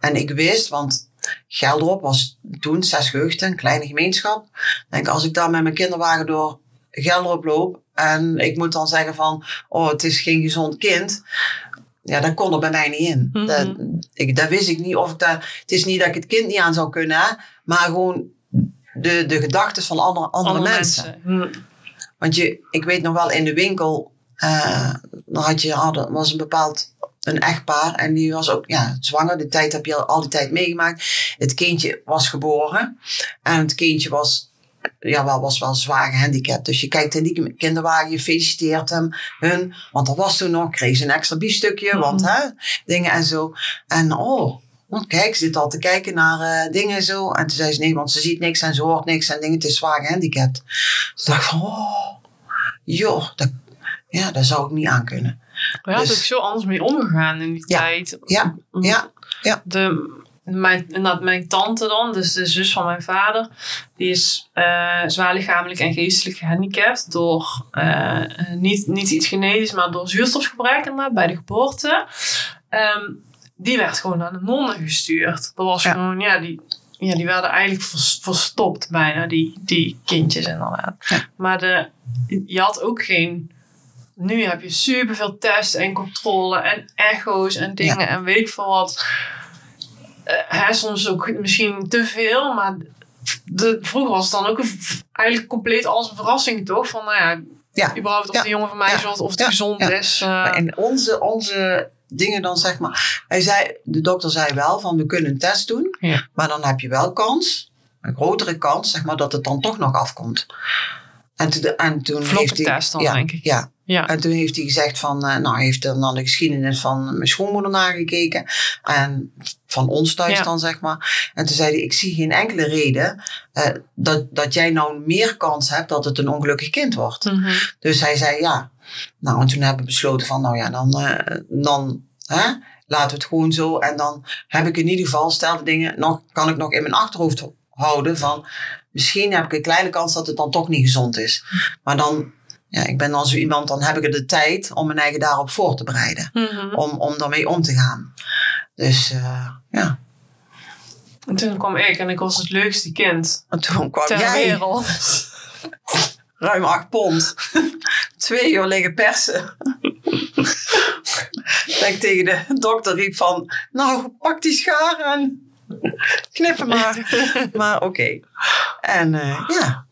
[SPEAKER 2] En ik wist, want Gelderop was toen zes gehuchten, een kleine gemeenschap. Denk, als ik daar met mijn kinderwagen door Gelderop loop en ik moet dan zeggen van, oh, het is geen gezond kind. Ja, dat kon er bij mij niet in. Mm dat, ik, dat wist ik niet of ik dat, het is niet dat ik het kind niet aan zou kunnen, maar gewoon de, de gedachten van andere, andere, mensen. Hm. Want je, ik weet nog wel in de winkel, uh, dan had je, had, was een bepaald een echtpaar. En die was ook ja, zwanger. De tijd heb je al, al die tijd meegemaakt. Het kindje was geboren. En het kindje was, ja, wel, was wel zwaar gehandicapt. Dus je kijkt in die kinderwagen, je feliciteert hem, hun. Want dat was toen nog, kreeg ze een extra biefstukje. Mm Want hè, dingen en zo. En oh, want kijk, ze zit al te kijken naar uh, dingen en zo. En toen zei ze nee, want ze ziet niks en ze hoort niks en dingen. Het is zwaar gehandicapt. Dus dacht ik van, oh, joh, dat, ja, dat zou ik niet aan kunnen.
[SPEAKER 1] We hadden dus, ook zo anders mee omgegaan in die tijd.
[SPEAKER 2] Ja, ja, ja.
[SPEAKER 1] De, mijn, mijn tante dan, dus de zus van mijn vader, die is uh, zwaar lichamelijk en geestelijk gehandicapt door uh, niet, niet iets genetisch, maar door zuurstofgebrek inderdaad bij de geboorte. Um, die werd gewoon naar de nonnen gestuurd. Dat was gewoon, ja, die, ja, die werden eigenlijk verstopt bijna, die, die kindjes inderdaad. Ja. Maar de, je had ook geen nu heb je superveel tests en controle en echo's en dingen en weet ik veel wat. Uh, hè, soms ook misschien te veel, maar de, vroeger was het dan ook eigenlijk compleet als een verrassing, toch? Van nou ja, ja. überhaupt of ja. de jongen van mij is of het gezond is.
[SPEAKER 2] Uh. En onze, onze dingen dan zeg maar. Hij zei, de dokter zei wel van we kunnen een test doen, maar dan heb je wel kans, een grotere kans, zeg maar, dat het dan toch nog afkomt. En, to, en toen
[SPEAKER 1] heeft hij, test dan,
[SPEAKER 2] ja,
[SPEAKER 1] denk ik.
[SPEAKER 2] Ja, ja. En toen heeft hij gezegd van, uh, nou, heeft dan de geschiedenis van mijn schoonmoeder nagekeken. En van ons thuis dan, zeg maar. En toen zei hij, ik zie geen enkele reden uh, dat, dat jij nou meer kans hebt dat het een ongelukkig kind wordt. Mm -hmm. Dus hij zei, ja. Nou, en toen hebben we besloten van, nou ja, dan, uh, dan hè, laten we het gewoon zo. En dan heb ik in ieder geval, stel de dingen, nog, kan ik nog in mijn achterhoofd houden van, misschien heb ik een kleine kans dat het dan toch niet gezond is. Maar dan ja, ik ben dan zo iemand, dan heb ik de tijd om mijn eigen daarop voor te bereiden. Mm om, om daarmee om te gaan. Dus uh, ja.
[SPEAKER 1] En toen kwam ik en ik was het leukste kind.
[SPEAKER 2] En toen kwam ter jij. wereld. <laughs> Ruim acht pond. <laughs> Twee uur liggen persen. <laughs> dat ik tegen de dokter riep van, nou pak die schaar en knip hem maar. maar oké. Okay. En uh, ja.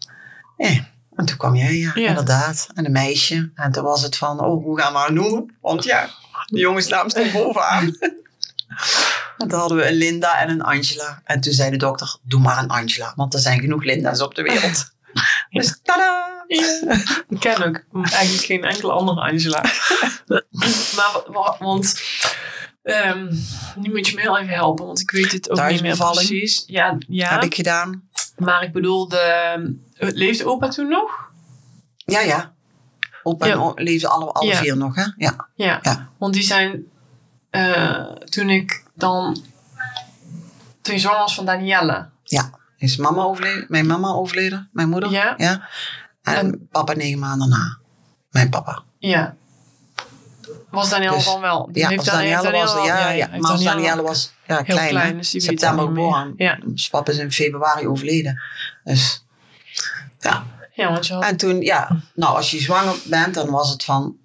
[SPEAKER 2] ja. En toen kwam jij, ja, inderdaad. En een meisje. En toen was het van, oh, hoe gaan we haar noemen? Want ja, de jongensnaam stond bovenaan. <laughs> en toen hadden we een Linda en een Angela. En toen zei de dokter, doe maar een Angela. Want er zijn genoeg Linda's op de wereld. <laughs> dus tada!
[SPEAKER 1] Ik ken ook eigenlijk geen enkele andere Angela. <laughs> maar, want... Um, nu moet je me heel even helpen, want ik weet het ook niet meer precies.
[SPEAKER 2] Ja, ja. Heb ik gedaan.
[SPEAKER 1] Maar ik bedoel, de, leefde opa toen nog?
[SPEAKER 2] Ja, ja. Opa ja. leefden alle, alle vier nog, hè?
[SPEAKER 1] Ja. ja. ja. Want die zijn, uh, toen ik dan, toen je zwanger was van Danielle.
[SPEAKER 2] Ja. Is mama overleden, mijn mama overleden, mijn moeder. Ja. ja. En, papa negen maanden na. Mijn papa.
[SPEAKER 1] Ja. Was Danielle dus, dan wel?
[SPEAKER 2] Die ja, heeft Danielle, was, ja, ja, ja. Maar als Danielle was ja, klein, klein dus september geboren. Ja. Dus papa is in februari overleden. Dus ja.
[SPEAKER 1] ja want je had...
[SPEAKER 2] En toen, ja, nou als je zwanger bent, dan was het van,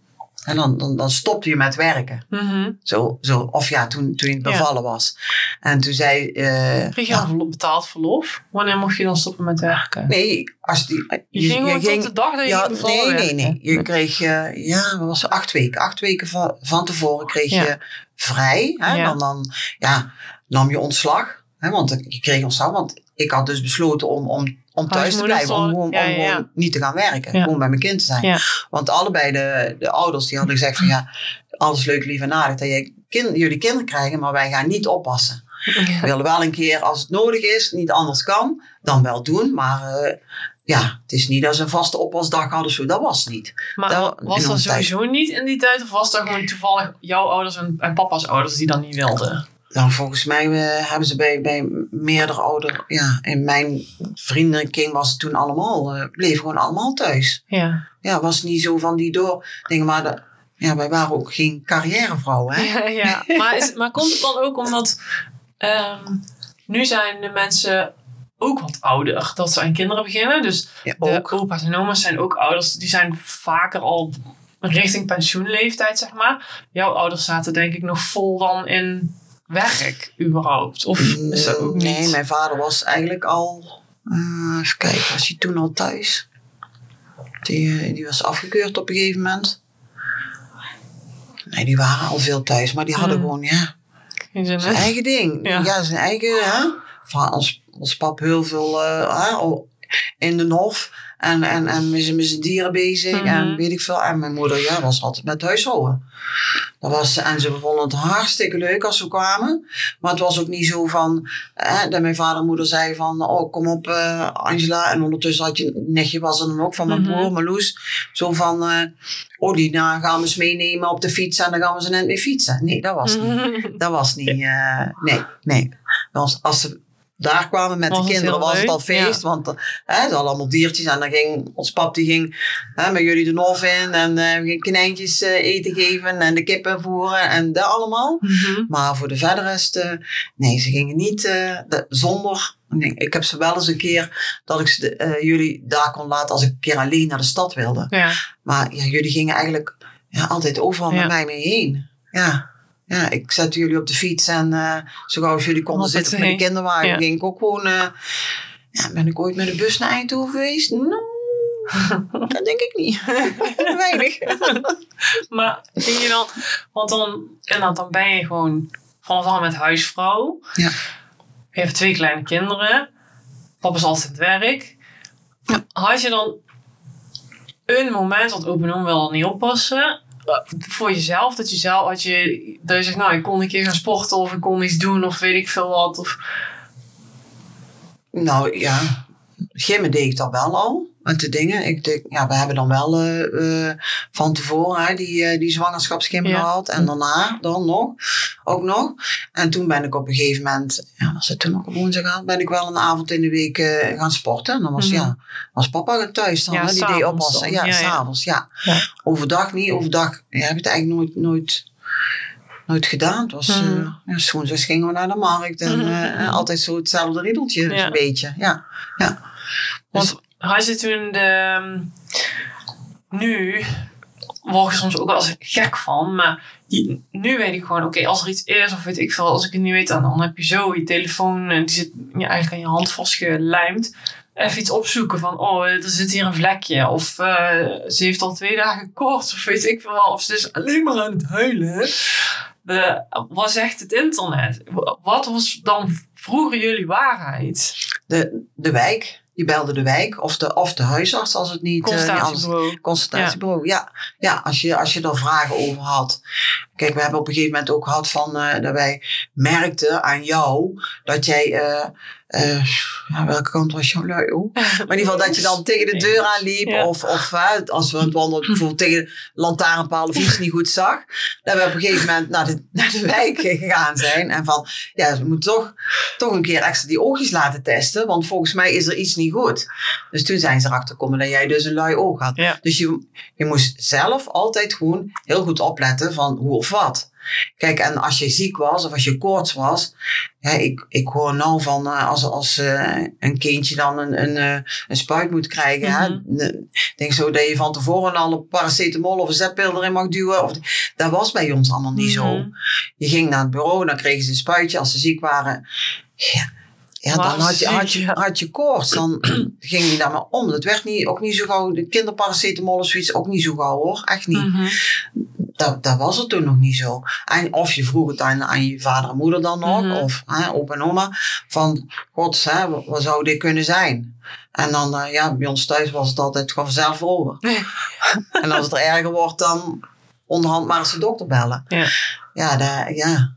[SPEAKER 2] en dan, dan, dan stopte je met werken. Mm -hmm. zo, zo, of ja, toen, toen je bevallen was. En toen zei... Uh,
[SPEAKER 1] Kreeg je al betaald verlof? Wanneer mocht je dan stoppen met werken?
[SPEAKER 2] Nee, als die...
[SPEAKER 1] Je, je ging je, ging, de dag dat je ja,
[SPEAKER 2] Nee, nee, nee. Je kreeg, uh, ja, wat was acht weken. Acht weken van, van tevoren kreeg je vrij. Hè? Dan, dan ja, nam je ontslag. Hè? Want je kreeg ontslag, want ik had dus besloten om, om om thuis te blijven. Om om
[SPEAKER 1] ja, ja.
[SPEAKER 2] gewoon niet te gaan werken. Gewoon bij mijn kind te zijn. Want allebei de, de ouders die hadden gezegd van ja, alles leuk, lief en aardig dat jij kind, jullie kinderen krijgen, maar wij gaan niet oppassen. We willen wel een keer als het nodig is, niet anders kan, dan wel doen. Maar eh, ja, het is niet dat ze een vaste oppasdag hadden, zo, dat was niet.
[SPEAKER 1] Maar
[SPEAKER 2] Dat-
[SPEAKER 1] was dat
[SPEAKER 2] tijd.
[SPEAKER 1] sowieso niet in die tijd? Of was dat gewoon toevallig jouw ouders en, en papa's ouders die dat niet wilden?
[SPEAKER 2] Nou, volgens mij eh, hebben ze bij, bij meerdere ouders, ja, in mijn vriendenkring was het toen allemaal, eh bleven gewoon allemaal thuis.
[SPEAKER 1] Ja.
[SPEAKER 2] Ja, was niet zo van die door dingen, maar de, ja, wij waren ook geen carrièrevrouwen, hè?
[SPEAKER 1] Ja, ja. Maar, is, maar komt het dan ook omdat ehm, nu zijn de mensen ook wat ouder dat ze aan kinderen beginnen. Dus
[SPEAKER 2] Ja,
[SPEAKER 1] de
[SPEAKER 2] ook.
[SPEAKER 1] opa's en oma's zijn ook ouders. Die zijn vaker al richting pensioenleeftijd, zeg maar. Jouw ouders zaten denk ik nog vol dan in werk überhaupt. Of is dat ook niet?
[SPEAKER 2] Nee, mijn vader was eigenlijk al, eh, even kijken, was hij toen al thuis? Die, eh, die was afgekeurd op een gegeven moment. Nee, die waren al veel thuis, maar die hadden
[SPEAKER 1] Hmm.
[SPEAKER 2] gewoon, ja, zijn eigen ding.
[SPEAKER 1] Ja.
[SPEAKER 2] Ja, zijn eigen, hè. Van ons, ons pap heel veel al in de hof en, en, en met zijn- dieren bezig
[SPEAKER 1] Mhm.
[SPEAKER 2] en weet ik veel. En mijn moeder, ja, was altijd met huishouden. Dat was, en ze vonden het hartstikke leuk als we kwamen. Maar het was ook niet zo van, hè, dat mijn vader en moeder zei van, oh kom op eh, Angela. En ondertussen had je, een nichtje was er dan ook van mijn
[SPEAKER 1] Mhm.
[SPEAKER 2] broer, Marloes. Zo van, eh, oh die nou, gaan we eens meenemen op de fiets en dan gaan we ze net weer fietsen. Nee, dat was niet. Dat was niet, eh, nee, nee. Als, als ze daar kwamen met
[SPEAKER 1] Was
[SPEAKER 2] de
[SPEAKER 1] het
[SPEAKER 2] kinderen, was het al feest. Want hè, ze hadden allemaal diertjes en dan ging ons pap die ging hè, met jullie de nof in en eh we gingen konijntjes eh, eten geven en de kippen voeren en dat allemaal.
[SPEAKER 1] Mhm.
[SPEAKER 2] Maar voor de verder rest, eh, nee, ze gingen niet de- zonder. Nee, ik heb ze wel eens een keer dat ik ze, jullie daar kon laten als ik een keer alleen naar de stad wilde.
[SPEAKER 1] Ja.
[SPEAKER 2] Maar ja, jullie gingen eigenlijk ja, altijd overal met mij mee heen. Ja. Ja, ik zette jullie op de fiets en eh zo gauw als jullie konden zitten met de kinderwagen,
[SPEAKER 1] Ja.
[SPEAKER 2] ging ik ook gewoon. eh, ja, ben ik ooit met de bus naar Eindhoven geweest? Nou, dat denk ik niet. <laughs> Weinig. <laughs>
[SPEAKER 1] Maar ging je dan, want dan, inderdaad, dan ben je gewoon vanaf aan met huisvrouw.
[SPEAKER 2] Ja.
[SPEAKER 1] Je hebt twee kleine kinderen. Papa is altijd aan het werk.
[SPEAKER 2] Ja.
[SPEAKER 1] Had je dan een moment, want open om wil niet oppassen, voor jezelf, dat je zelf, had je, dat je zegt, nou, ik kon een keer gaan sporten of ik kon iets doen of weet ik veel wat. Of,
[SPEAKER 2] Nou ja, gimmen deed ik dat wel al. Met de dingen. Ik denk, ja, we hebben dan wel eh, eh, van tevoren hè, die, eh, die zwangerschapsgimmen
[SPEAKER 1] Ja.
[SPEAKER 2] gehad. En daarna dan nog. Ook nog. En toen ben ik op een gegeven moment, ja, was het toen nog op woensdag, ben ik wel een avond in de week gaan sporten. En dan was,
[SPEAKER 1] Mhm.
[SPEAKER 2] ja, was papa thuis dan.
[SPEAKER 1] Ja,
[SPEAKER 2] hè, die deed oppassen. Ja,
[SPEAKER 1] Ja,
[SPEAKER 2] s'avonds. Ja. Overdag niet. Overdag ja, heb ik het eigenlijk nooit, nooit, nooit gedaan. Het was, ja, woensdags gingen we naar de markt. En eh, altijd zo hetzelfde riedeltje.
[SPEAKER 1] Ja.
[SPEAKER 2] Een beetje. Ja. ja.
[SPEAKER 1] Want had je toen de. Nu word je soms ook wel eens gek van, maar nu weet ik gewoon, oké, als er iets is of weet ik veel, als ik het niet weet, dan, dan heb je zo je telefoon en die zit ja, eigenlijk aan je hand vastgelijmd. Even iets opzoeken van, oh, er zit hier een vlekje. Of eh, ze heeft al twee dagen koorts, of weet ik veel wel. Of ze is alleen maar aan het huilen. De, wat zegt het internet? Wat was dan vroeger jullie waarheid?
[SPEAKER 2] De, de wijk. Je belde de wijk of de, of de huisarts als het niet, eh,
[SPEAKER 1] Consultatiebureau.
[SPEAKER 2] Consultatiebureau, ja. Ja, als je, als je er vragen over had. Kijk, we hebben op een gegeven moment ook gehad van eh, dat wij merkten aan jou dat jij. eh, eh, ja, welke kant was jouw lui? Oh. <laughs> Maar in ieder geval dat je dan tegen de deur aanliep.
[SPEAKER 1] Ja.
[SPEAKER 2] Of, of als we aan het wandelen <laughs> bijvoorbeeld tegen de lantaarnpaal of iets niet goed zag. Dat we op een gegeven moment naar de, <laughs> naar de wijk gegaan zijn. En van, ja, we moeten toch, toch een keer extra die oogjes laten testen. Want volgens mij is er iets niet goed. Dus toen zijn ze erachter gekomen dat jij dus een lui oog had.
[SPEAKER 1] Ja.
[SPEAKER 2] Dus je, je moest zelf altijd gewoon heel goed opletten van hoe of wat. Kijk, en als je ziek was of als je koorts was. Ja, ik, ik hoor nou van eh, als, als eh, een kindje dan een, een, eh, een spuit moet krijgen. hè,
[SPEAKER 1] Mhm.
[SPEAKER 2] Ik denk zo dat je van tevoren al een paracetamol of een zetpil erin mag duwen. Of, dat was bij ons allemaal niet zo.
[SPEAKER 1] Mhm.
[SPEAKER 2] Je ging naar het bureau, dan kregen ze een spuitje als ze ziek waren. Ja, ja dan had je, had, je, had je koorts. Dan <clears throat> ging je daar maar om. Dat werd niet, ook niet zo gauw. De kinderparacetamol of zoiets ook niet zo gauw hoor. Echt niet.
[SPEAKER 1] Mhm.
[SPEAKER 2] Dat, dat was het toen nog niet zo. En of je vroeg het aan, aan je vader en moeder dan nog,
[SPEAKER 1] Mhm.
[SPEAKER 2] of hè, opa en oma, van, god, hè, wat, zou dit kunnen zijn? En dan, eh, ja, bij ons thuis was het altijd gewoon zelf over. <laughs> en als het erger wordt, dan onderhand maar eens de dokter bellen.
[SPEAKER 1] Ja.
[SPEAKER 2] Ja, daar, ja.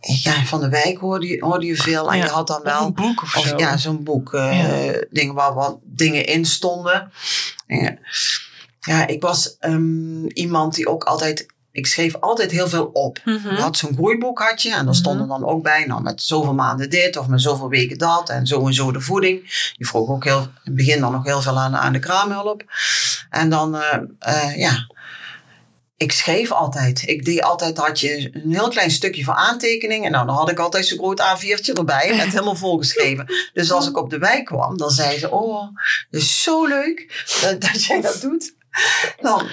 [SPEAKER 2] Ja, van de wijk hoorde je, hoorde je veel en
[SPEAKER 1] Ja.
[SPEAKER 2] je had dan wel
[SPEAKER 1] een boek of,
[SPEAKER 2] of
[SPEAKER 1] zo.
[SPEAKER 2] ja, zo'n boek. eh, Dingen waar wat dingen in stonden. Ja, ja ik was ehm, iemand die ook altijd... Ik schreef altijd heel veel op.
[SPEAKER 1] Mhm.
[SPEAKER 2] Je had zo'n groeiboek had je. En daar stond er dan ook bij. Nou, met zoveel maanden dit. Of met zoveel weken dat. En zo en zo de voeding. Je vroeg ook heel, in het begin dan nog heel veel aan, aan de kraamhulp. En dan, eh, eh, ja... Ik schreef altijd. Ik deed altijd, had je een heel klein stukje van aantekening. En nou, dan had ik altijd zo'n groot A4'tje erbij. <laughs> Met helemaal volgeschreven. Dus als ik op de wijk kwam, dan zei ze... Oh, dat is zo leuk dat, <laughs> dat jij dat doet. Dan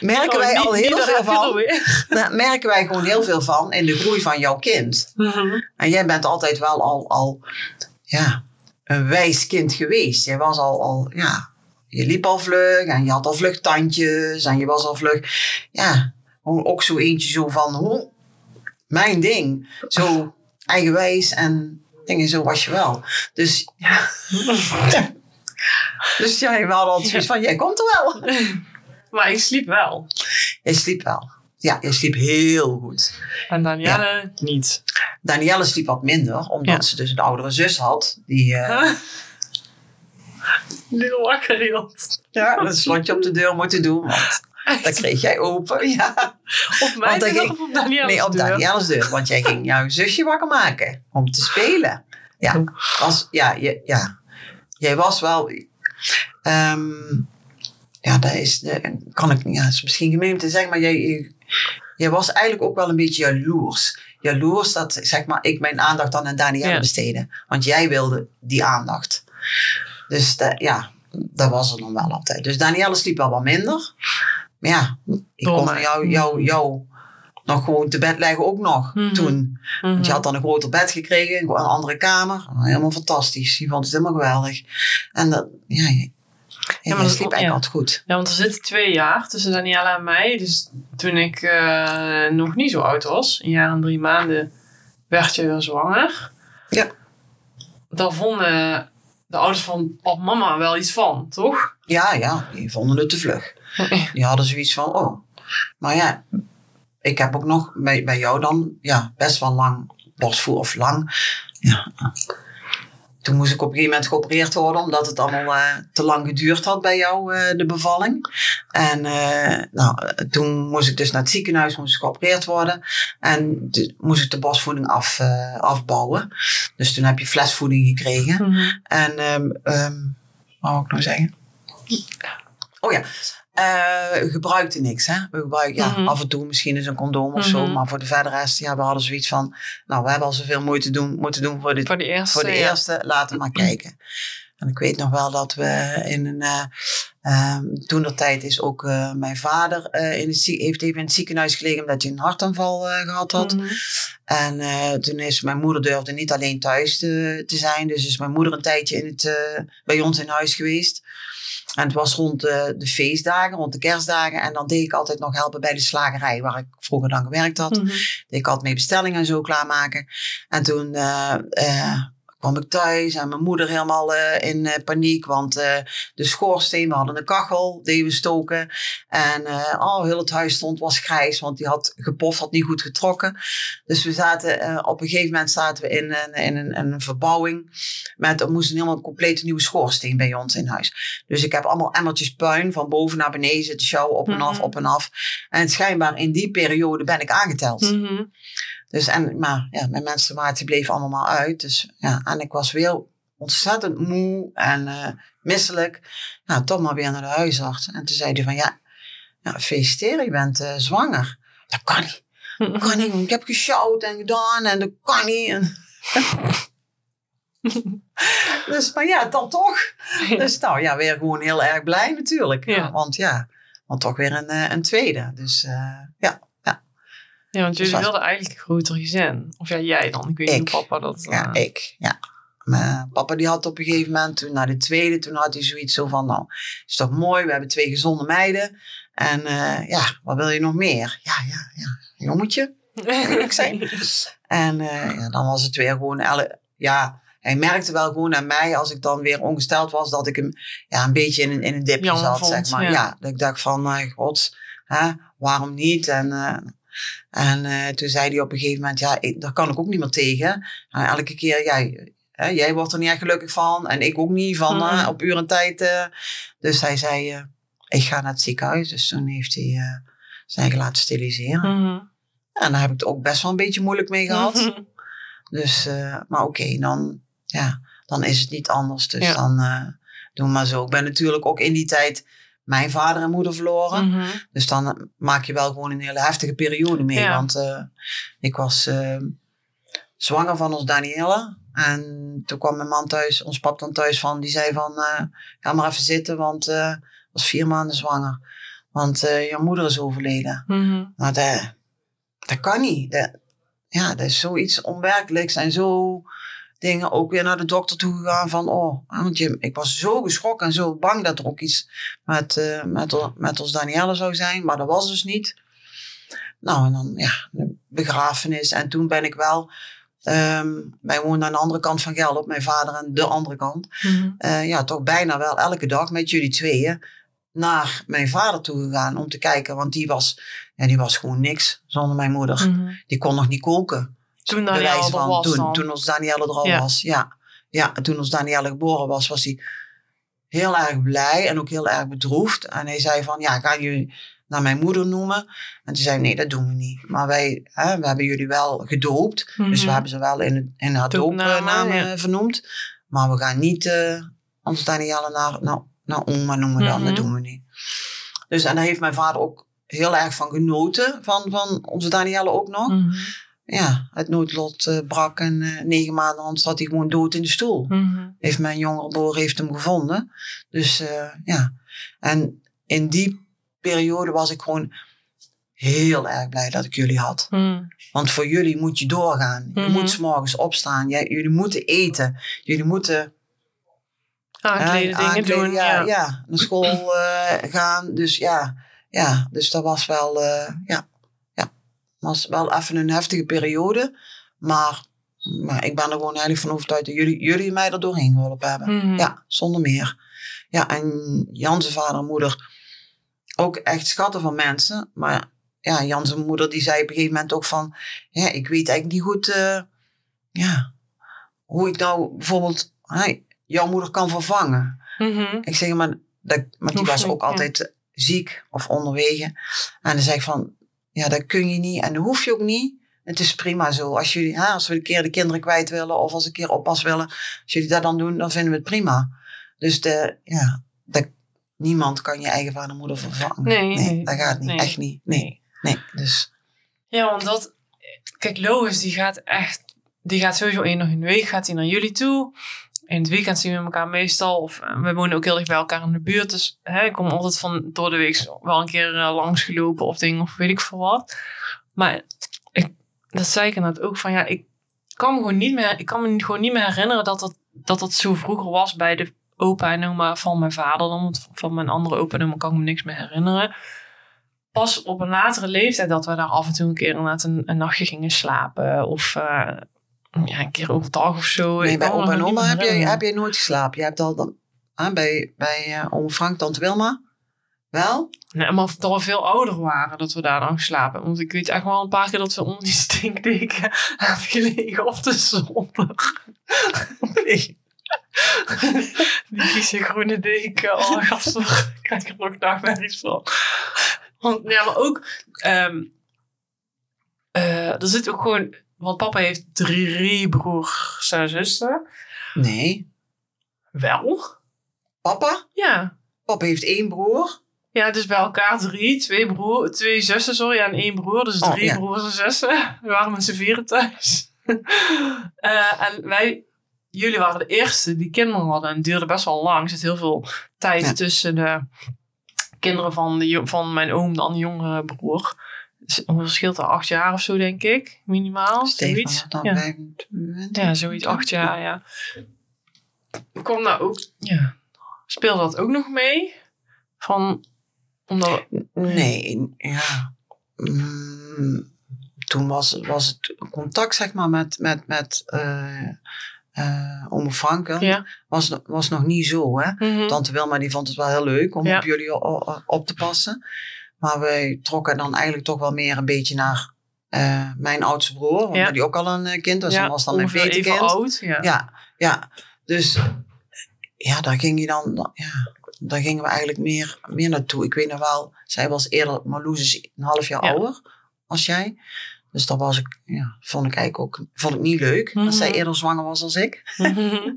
[SPEAKER 2] merken wij al heel veel van. Daar <laughs> merken wij gewoon heel veel van in de groei van jouw kind.
[SPEAKER 1] Mhm.
[SPEAKER 2] En jij bent altijd wel al, al ja, een wijs kind geweest. Jij was al, al, ja, je liep al vlug en je had al vlug tandjes en je was al vlug, ja, ook zo eentje zo van, oh, mijn ding. Zo eigenwijs en dingen, zo was je wel. Dus ja, <laughs> dus ja, we hadden altijd zoiets van, jij komt er wel. <laughs>
[SPEAKER 1] Maar ik sliep wel.
[SPEAKER 2] Je sliep wel. Ja, je sliep heel goed.
[SPEAKER 1] En Danielle niet.
[SPEAKER 2] Danielle sliep wat minder, omdat
[SPEAKER 1] Ja.
[SPEAKER 2] ze dus een oudere zus had. Die,
[SPEAKER 1] Die wakker hield.
[SPEAKER 2] ja, dat slotje op de deur moeten doen, want dat kreeg jij open. Ja.
[SPEAKER 1] Op mijn deur
[SPEAKER 2] ging-
[SPEAKER 1] of op Danielle's
[SPEAKER 2] Nee, op
[SPEAKER 1] deur?
[SPEAKER 2] Danielle's deur, want jij ging jouw zusje wakker maken om te spelen. Ja, was, ja, je, ja. Jij was wel... ehm, ja, dat is, eh, kan ik, ja, is misschien gemeen te zeggen, maar jij, je- jij was eigenlijk ook wel een beetje jaloers. Jaloers dat, zeg maar, ik mijn aandacht dan aan Danielle
[SPEAKER 1] Ja.
[SPEAKER 2] besteedde. Want jij wilde die aandacht. Dus dat, ja, dat was er dan wel altijd. Dus Danielle sliep wel wat minder. Maar ja, ik
[SPEAKER 1] Door
[SPEAKER 2] kon jou, jou, jou nog gewoon te bed leggen ook nog
[SPEAKER 1] Mhm.
[SPEAKER 2] toen. Want je
[SPEAKER 1] Mhm.
[SPEAKER 2] had dan een groter bed gekregen, een andere kamer. Helemaal fantastisch. Je vond het helemaal geweldig. En dat, ja, je, ja,
[SPEAKER 1] maar
[SPEAKER 2] sliep
[SPEAKER 1] ja.
[SPEAKER 2] eigenlijk altijd goed.
[SPEAKER 1] Ja, want er zitten twee jaar tussen Daniela en mij. Dus toen ik eh, nog niet zo oud was, een jaar en drie maanden, werd je weer zwanger.
[SPEAKER 2] Ja.
[SPEAKER 1] Daar vonden de ouders van op mama wel iets van, toch?
[SPEAKER 2] Ja, ja, die vonden het te vlug. <laughs> Die hadden zoiets van, oh. Maar ja, ik heb ook nog bij, bij jou dan ja, best wel lang borstvoer of lang. Ja. Toen moest ik op een gegeven moment geopereerd worden, omdat het allemaal eh, te lang geduurd had bij jou, eh, de bevalling. En eh, nou, toen moest ik dus naar het ziekenhuis, moest ik geopereerd worden. En moest ik de borstvoeding af, afbouwen. Dus toen heb je flesvoeding gekregen.
[SPEAKER 1] Mhm.
[SPEAKER 2] En, ehm ehm wat wou ik nou zeggen? Oh ja, eh gebruikte niks. Hè? We gebruiken ja,
[SPEAKER 1] Mhm.
[SPEAKER 2] af en toe misschien eens een condoom of zo.
[SPEAKER 1] Mhm.
[SPEAKER 2] Maar voor de verdere rest, ja, we hadden zoiets van... Nou, we hebben al zoveel moeite doen, moeten doen voor, dit,
[SPEAKER 1] Voor de eerste.
[SPEAKER 2] voor de
[SPEAKER 1] ja.
[SPEAKER 2] eerste. Laten we maar kijken. En ik weet nog wel dat we in een... ehm, toen de tijd is ook eh, mijn vader in het, zie- heeft even in het ziekenhuis gelegen... omdat hij een hartaanval eh, gehad had.
[SPEAKER 1] Mhm.
[SPEAKER 2] En toen is mijn moeder durfde niet alleen thuis te, te zijn. Dus is mijn moeder een tijdje in het, bij ons in huis geweest. En het was rond eh, de feestdagen, rond de kerstdagen. En dan deed ik altijd nog helpen bij de slagerij waar ik vroeger dan gewerkt had.
[SPEAKER 1] Mhm.
[SPEAKER 2] Deed ik altijd mee bestellingen en zo klaarmaken. En toen eh, eh, kwam ik thuis en mijn moeder helemaal eh, in eh, paniek. Want eh, de schoorsteen, we hadden een kachel, die we stoken. En eh, oh, heel het huis stond, was grijs, want die had gepoft, had niet goed getrokken. Dus we zaten, op een gegeven moment zaten we in een, in een, een verbouwing. Met, er moest een helemaal compleet nieuwe schoorsteen bij ons in huis. Dus ik heb allemaal emmertjes puin van boven naar beneden zitten sjouwen, op en af,
[SPEAKER 1] Mhm.
[SPEAKER 2] op en af. En schijnbaar in die periode ben ik aangeteld.
[SPEAKER 1] Mhm.
[SPEAKER 2] Dus en, maar ja, mijn menstruatie bleef allemaal maar uit. Dus ja, en ik was weer ontzettend moe en eh, misselijk. Nou, toch maar weer naar de huisarts. En toen zei hij van ja, ja je bent eh, zwanger. Dat kan niet. Dat kan niet. Ik heb gesjouwd en gedaan en dat kan niet. En... <laughs> dus, maar ja, dan toch. Dus nou ja, weer gewoon heel erg blij natuurlijk.
[SPEAKER 1] Ja.
[SPEAKER 2] Want ja, want toch weer een, eh, een tweede. Dus ja,
[SPEAKER 1] Ja, want jullie
[SPEAKER 2] was-
[SPEAKER 1] wilden eigenlijk een groter gezin. Of ja, jij dan. Ik weet niet hoe papa dat...
[SPEAKER 2] ja,
[SPEAKER 1] eh,
[SPEAKER 2] ik. Ja. mijn papa die had op een gegeven moment, toen naar de tweede, toen had hij zoiets zo van, nou, is toch mooi, we hebben twee gezonde meiden. En eh, ja, wat wil je nog meer? Ja, ja, ja, jongetje, ik zijn. <laughs> En eh, ja, dan was het weer gewoon, elle, ja, hij merkte wel gewoon aan mij, als ik dan weer ongesteld was, dat ik hem ja, een beetje in een, in een dipje zat,
[SPEAKER 1] vond,
[SPEAKER 2] zeg maar.
[SPEAKER 1] ja.
[SPEAKER 2] Ja. dat ik dacht van, uh, god, hè, waarom niet? En, en eh, toen zei hij op een gegeven moment, ja, ik, daar kan ik ook niet meer tegen. En elke keer, jij, hè, jij wordt er niet echt gelukkig van en ik ook niet van eh, op uur en tijd. eh. dus hij zei, ik ga naar het ziekenhuis. Dus toen heeft hij zijn eigen laten steriliseren.
[SPEAKER 1] Mhm.
[SPEAKER 2] En daar heb ik het ook best wel een beetje moeilijk mee gehad. <laughs> Dus, maar oké, dan, ja, dan is het niet anders. Dus
[SPEAKER 1] Ja.
[SPEAKER 2] dan doen we maar zo. Ik ben natuurlijk ook in die tijd mijn vader en moeder verloren.
[SPEAKER 1] Mhm.
[SPEAKER 2] Dus dan eh, maak je wel gewoon een hele heftige periode mee.
[SPEAKER 1] Ja.
[SPEAKER 2] Want eh, ik was eh, zwanger van ons Danielle. En toen kwam mijn man thuis, ons pap dan thuis van. Die zei van, ga maar even zitten, want eh was vier maanden zwanger. Want je moeder is overleden. Maar dat, dat kan niet. Dat, ja, dat is zoiets onwerkelijks en zo dingen. Ook weer naar de dokter toe gegaan van, oh, want je, ik was zo geschrokken en zo bang dat er ook iets met, eh, met, met ons Danielle zou zijn. Maar dat was dus niet. Nou, en dan, ja, de begrafenis. En toen ben ik wel, ehm, wij woonden aan de andere kant van Gelderop, mijn vader aan de andere kant.
[SPEAKER 1] Mhm.
[SPEAKER 2] Eh, ja, toch bijna wel elke dag met jullie tweeën naar mijn vader toe gegaan om te kijken. Want die was, ja, die was gewoon niks zonder mijn moeder.
[SPEAKER 1] Mhm.
[SPEAKER 2] Die kon nog niet koken.
[SPEAKER 1] Toen
[SPEAKER 2] Bewijs
[SPEAKER 1] Danielle er
[SPEAKER 2] van
[SPEAKER 1] was
[SPEAKER 2] toen,
[SPEAKER 1] dan.
[SPEAKER 2] toen ons Danielle er al
[SPEAKER 1] Ja.
[SPEAKER 2] was. Ja. ja, en toen ons Danielle geboren was, was hij heel erg blij en ook heel erg bedroefd. En hij zei van, ja, gaan jullie naar mijn moeder noemen? En toen zei nee, dat doen we niet. Maar wij, hè, we hebben jullie wel gedoopt. Dus we
[SPEAKER 1] Mhm.
[SPEAKER 2] hebben ze wel in, in haar doopnaam
[SPEAKER 1] ja.
[SPEAKER 2] vernoemd. Maar we gaan niet eh ons Danielle naar, naar, naar oma noemen dan.
[SPEAKER 1] Mhm.
[SPEAKER 2] Dat doen we niet. Dus en daar heeft mijn vader ook heel erg van genoten. Van, van onze Danielle ook nog.
[SPEAKER 1] Mhm.
[SPEAKER 2] Ja, het noodlot eh, brak en eh, negen maanden anders zat hij gewoon dood in de stoel.
[SPEAKER 1] Mhm.
[SPEAKER 2] Heeft mijn jongere broer heeft hem gevonden. Dus eh, ja. En in die periode was ik gewoon heel erg blij dat ik jullie had.
[SPEAKER 1] Mhm.
[SPEAKER 2] Want voor jullie moet je doorgaan. Je
[SPEAKER 1] Mhm.
[SPEAKER 2] moet 's morgens opstaan. Jij, jullie moeten eten. Jullie moeten
[SPEAKER 1] Aankleden, dingen
[SPEAKER 2] aankleden,
[SPEAKER 1] doen.
[SPEAKER 2] Ja,
[SPEAKER 1] Ja.
[SPEAKER 2] ja, naar school gaan. Dus ja, ja, dus dat was wel, ja, was wel even een heftige periode. Maar, maar ik ben er gewoon eigenlijk van overtuigd dat jullie, jullie mij er doorheen geholpen hebben.
[SPEAKER 1] Mhm.
[SPEAKER 2] Ja, zonder meer. Ja, en Jan's vader en moeder ook echt schatten van mensen. Maar ja, Jan's moeder die zei op een gegeven moment ook van... Ja, ik weet eigenlijk niet goed eh, ja, hoe ik nou bijvoorbeeld jouw moeder kan vervangen.
[SPEAKER 1] Mhm.
[SPEAKER 2] Ik zeg maar, dat, want die was ook altijd ziek of onderwegen. En dan zeg ik van, ja, dat kun je niet en dat hoef je ook niet. Het is prima zo. Als, jullie, hè, als we een keer de kinderen kwijt willen of als we een keer oppas willen, als jullie dat dan doen, dan vinden we het prima. Dus de, ja, dat, niemand kan je eigen vader en moeder vervangen.
[SPEAKER 1] Nee, nee.
[SPEAKER 2] dat gaat niet.
[SPEAKER 1] Nee.
[SPEAKER 2] Echt niet. Nee, nee. Dus,
[SPEAKER 1] Ja, want dat... Kijk, Lois die gaat echt... Die gaat sowieso één in de week gaat hij naar jullie toe. In het weekend zien we elkaar meestal. Of eh, we wonen ook heel dicht bij elkaar in de buurt. Dus hè, ik kom altijd van door de week wel een keer uh, langsgelopen of dingen. Of weet ik veel wat. Maar ik, dat zei ik inderdaad ook van... Ja, ik kan me gewoon niet meer... Ik kan me gewoon niet meer herinneren dat dat, dat, zo vroeger was bij de opa en oma van mijn vader. Dan, van mijn andere opa en oma kan ik me niks meer herinneren pas op een latere leeftijd dat we daar af en toe een keer inderdaad een, een nachtje gingen slapen. Of uh, ja, een keer overdag of zo.
[SPEAKER 2] nee, bij opa en oma heb je, heb je nooit geslapen. Je hebt al dan, ah, bij, bij uh, oom Frank, tante Wilma, wel?
[SPEAKER 1] Nee, maar dat we veel ouder waren dat we daar dan geslapen. Want ik weet echt wel een paar keer dat we onder die stinkdeken <laughs> hebben gelegen op de zolder. nee. Die vieze groene deken. Oh, gastig. Ik krijg er nog nachtmerries van. Want ja, maar ook... Um, uh, er zit ook gewoon... Want papa heeft drie broers en zussen.
[SPEAKER 2] Nee.
[SPEAKER 1] Wel?
[SPEAKER 2] Papa?
[SPEAKER 1] Ja.
[SPEAKER 2] Papa heeft één broer.
[SPEAKER 1] Ja, dus bij elkaar drie. Twee, broer, twee zussen, sorry. En één broer. Dus drie oh, ja. broers en zussen. We waren met z'n vieren thuis. uh, <laughs> en wij... Jullie waren de eerste die kinderen hadden. En het duurde best wel lang. Er zit heel veel tijd ja. tussen de kinderen van, de, van mijn oom, dan jongere broer. Er verschilt er acht jaar of zo, denk ik. Minimaal.
[SPEAKER 2] Stefan,
[SPEAKER 1] zoiets.
[SPEAKER 2] Dan
[SPEAKER 1] ja.
[SPEAKER 2] 25.
[SPEAKER 1] ja, zoiets. Acht jaar, ja. kwam daar ook, ja, speelde dat ook nog mee? Van, omdat,
[SPEAKER 2] Nee, ja. Mm, toen was, was het contact, zeg maar, met, met, met eh eh, Ome Franke,
[SPEAKER 1] ja.
[SPEAKER 2] was, was nog niet zo, hè.
[SPEAKER 1] Mhm.
[SPEAKER 2] Tante Wilma die vond het wel heel leuk om
[SPEAKER 1] Ja.
[SPEAKER 2] op jullie op te passen. Maar wij trokken dan eigenlijk toch wel meer een beetje naar eh, mijn oudste broer. Omdat
[SPEAKER 1] Ja.
[SPEAKER 2] die ook al een eh, kind was.
[SPEAKER 1] ja,
[SPEAKER 2] en was dan mijn
[SPEAKER 1] even
[SPEAKER 2] petekind.
[SPEAKER 1] oud. Ja.
[SPEAKER 2] Ja, ja. Dus ja, daar ging je dan, ja, daar gingen we eigenlijk meer, meer naartoe. Ik weet nog wel, zij was eerder, Marloes is een half jaar
[SPEAKER 1] Ja.
[SPEAKER 2] ouder als jij. Dus dat was ik, ja, vond ik eigenlijk ook, vond ik niet leuk. Dat
[SPEAKER 1] Mhm.
[SPEAKER 2] zij eerder zwanger was als ik.
[SPEAKER 1] Mhm. <laughs>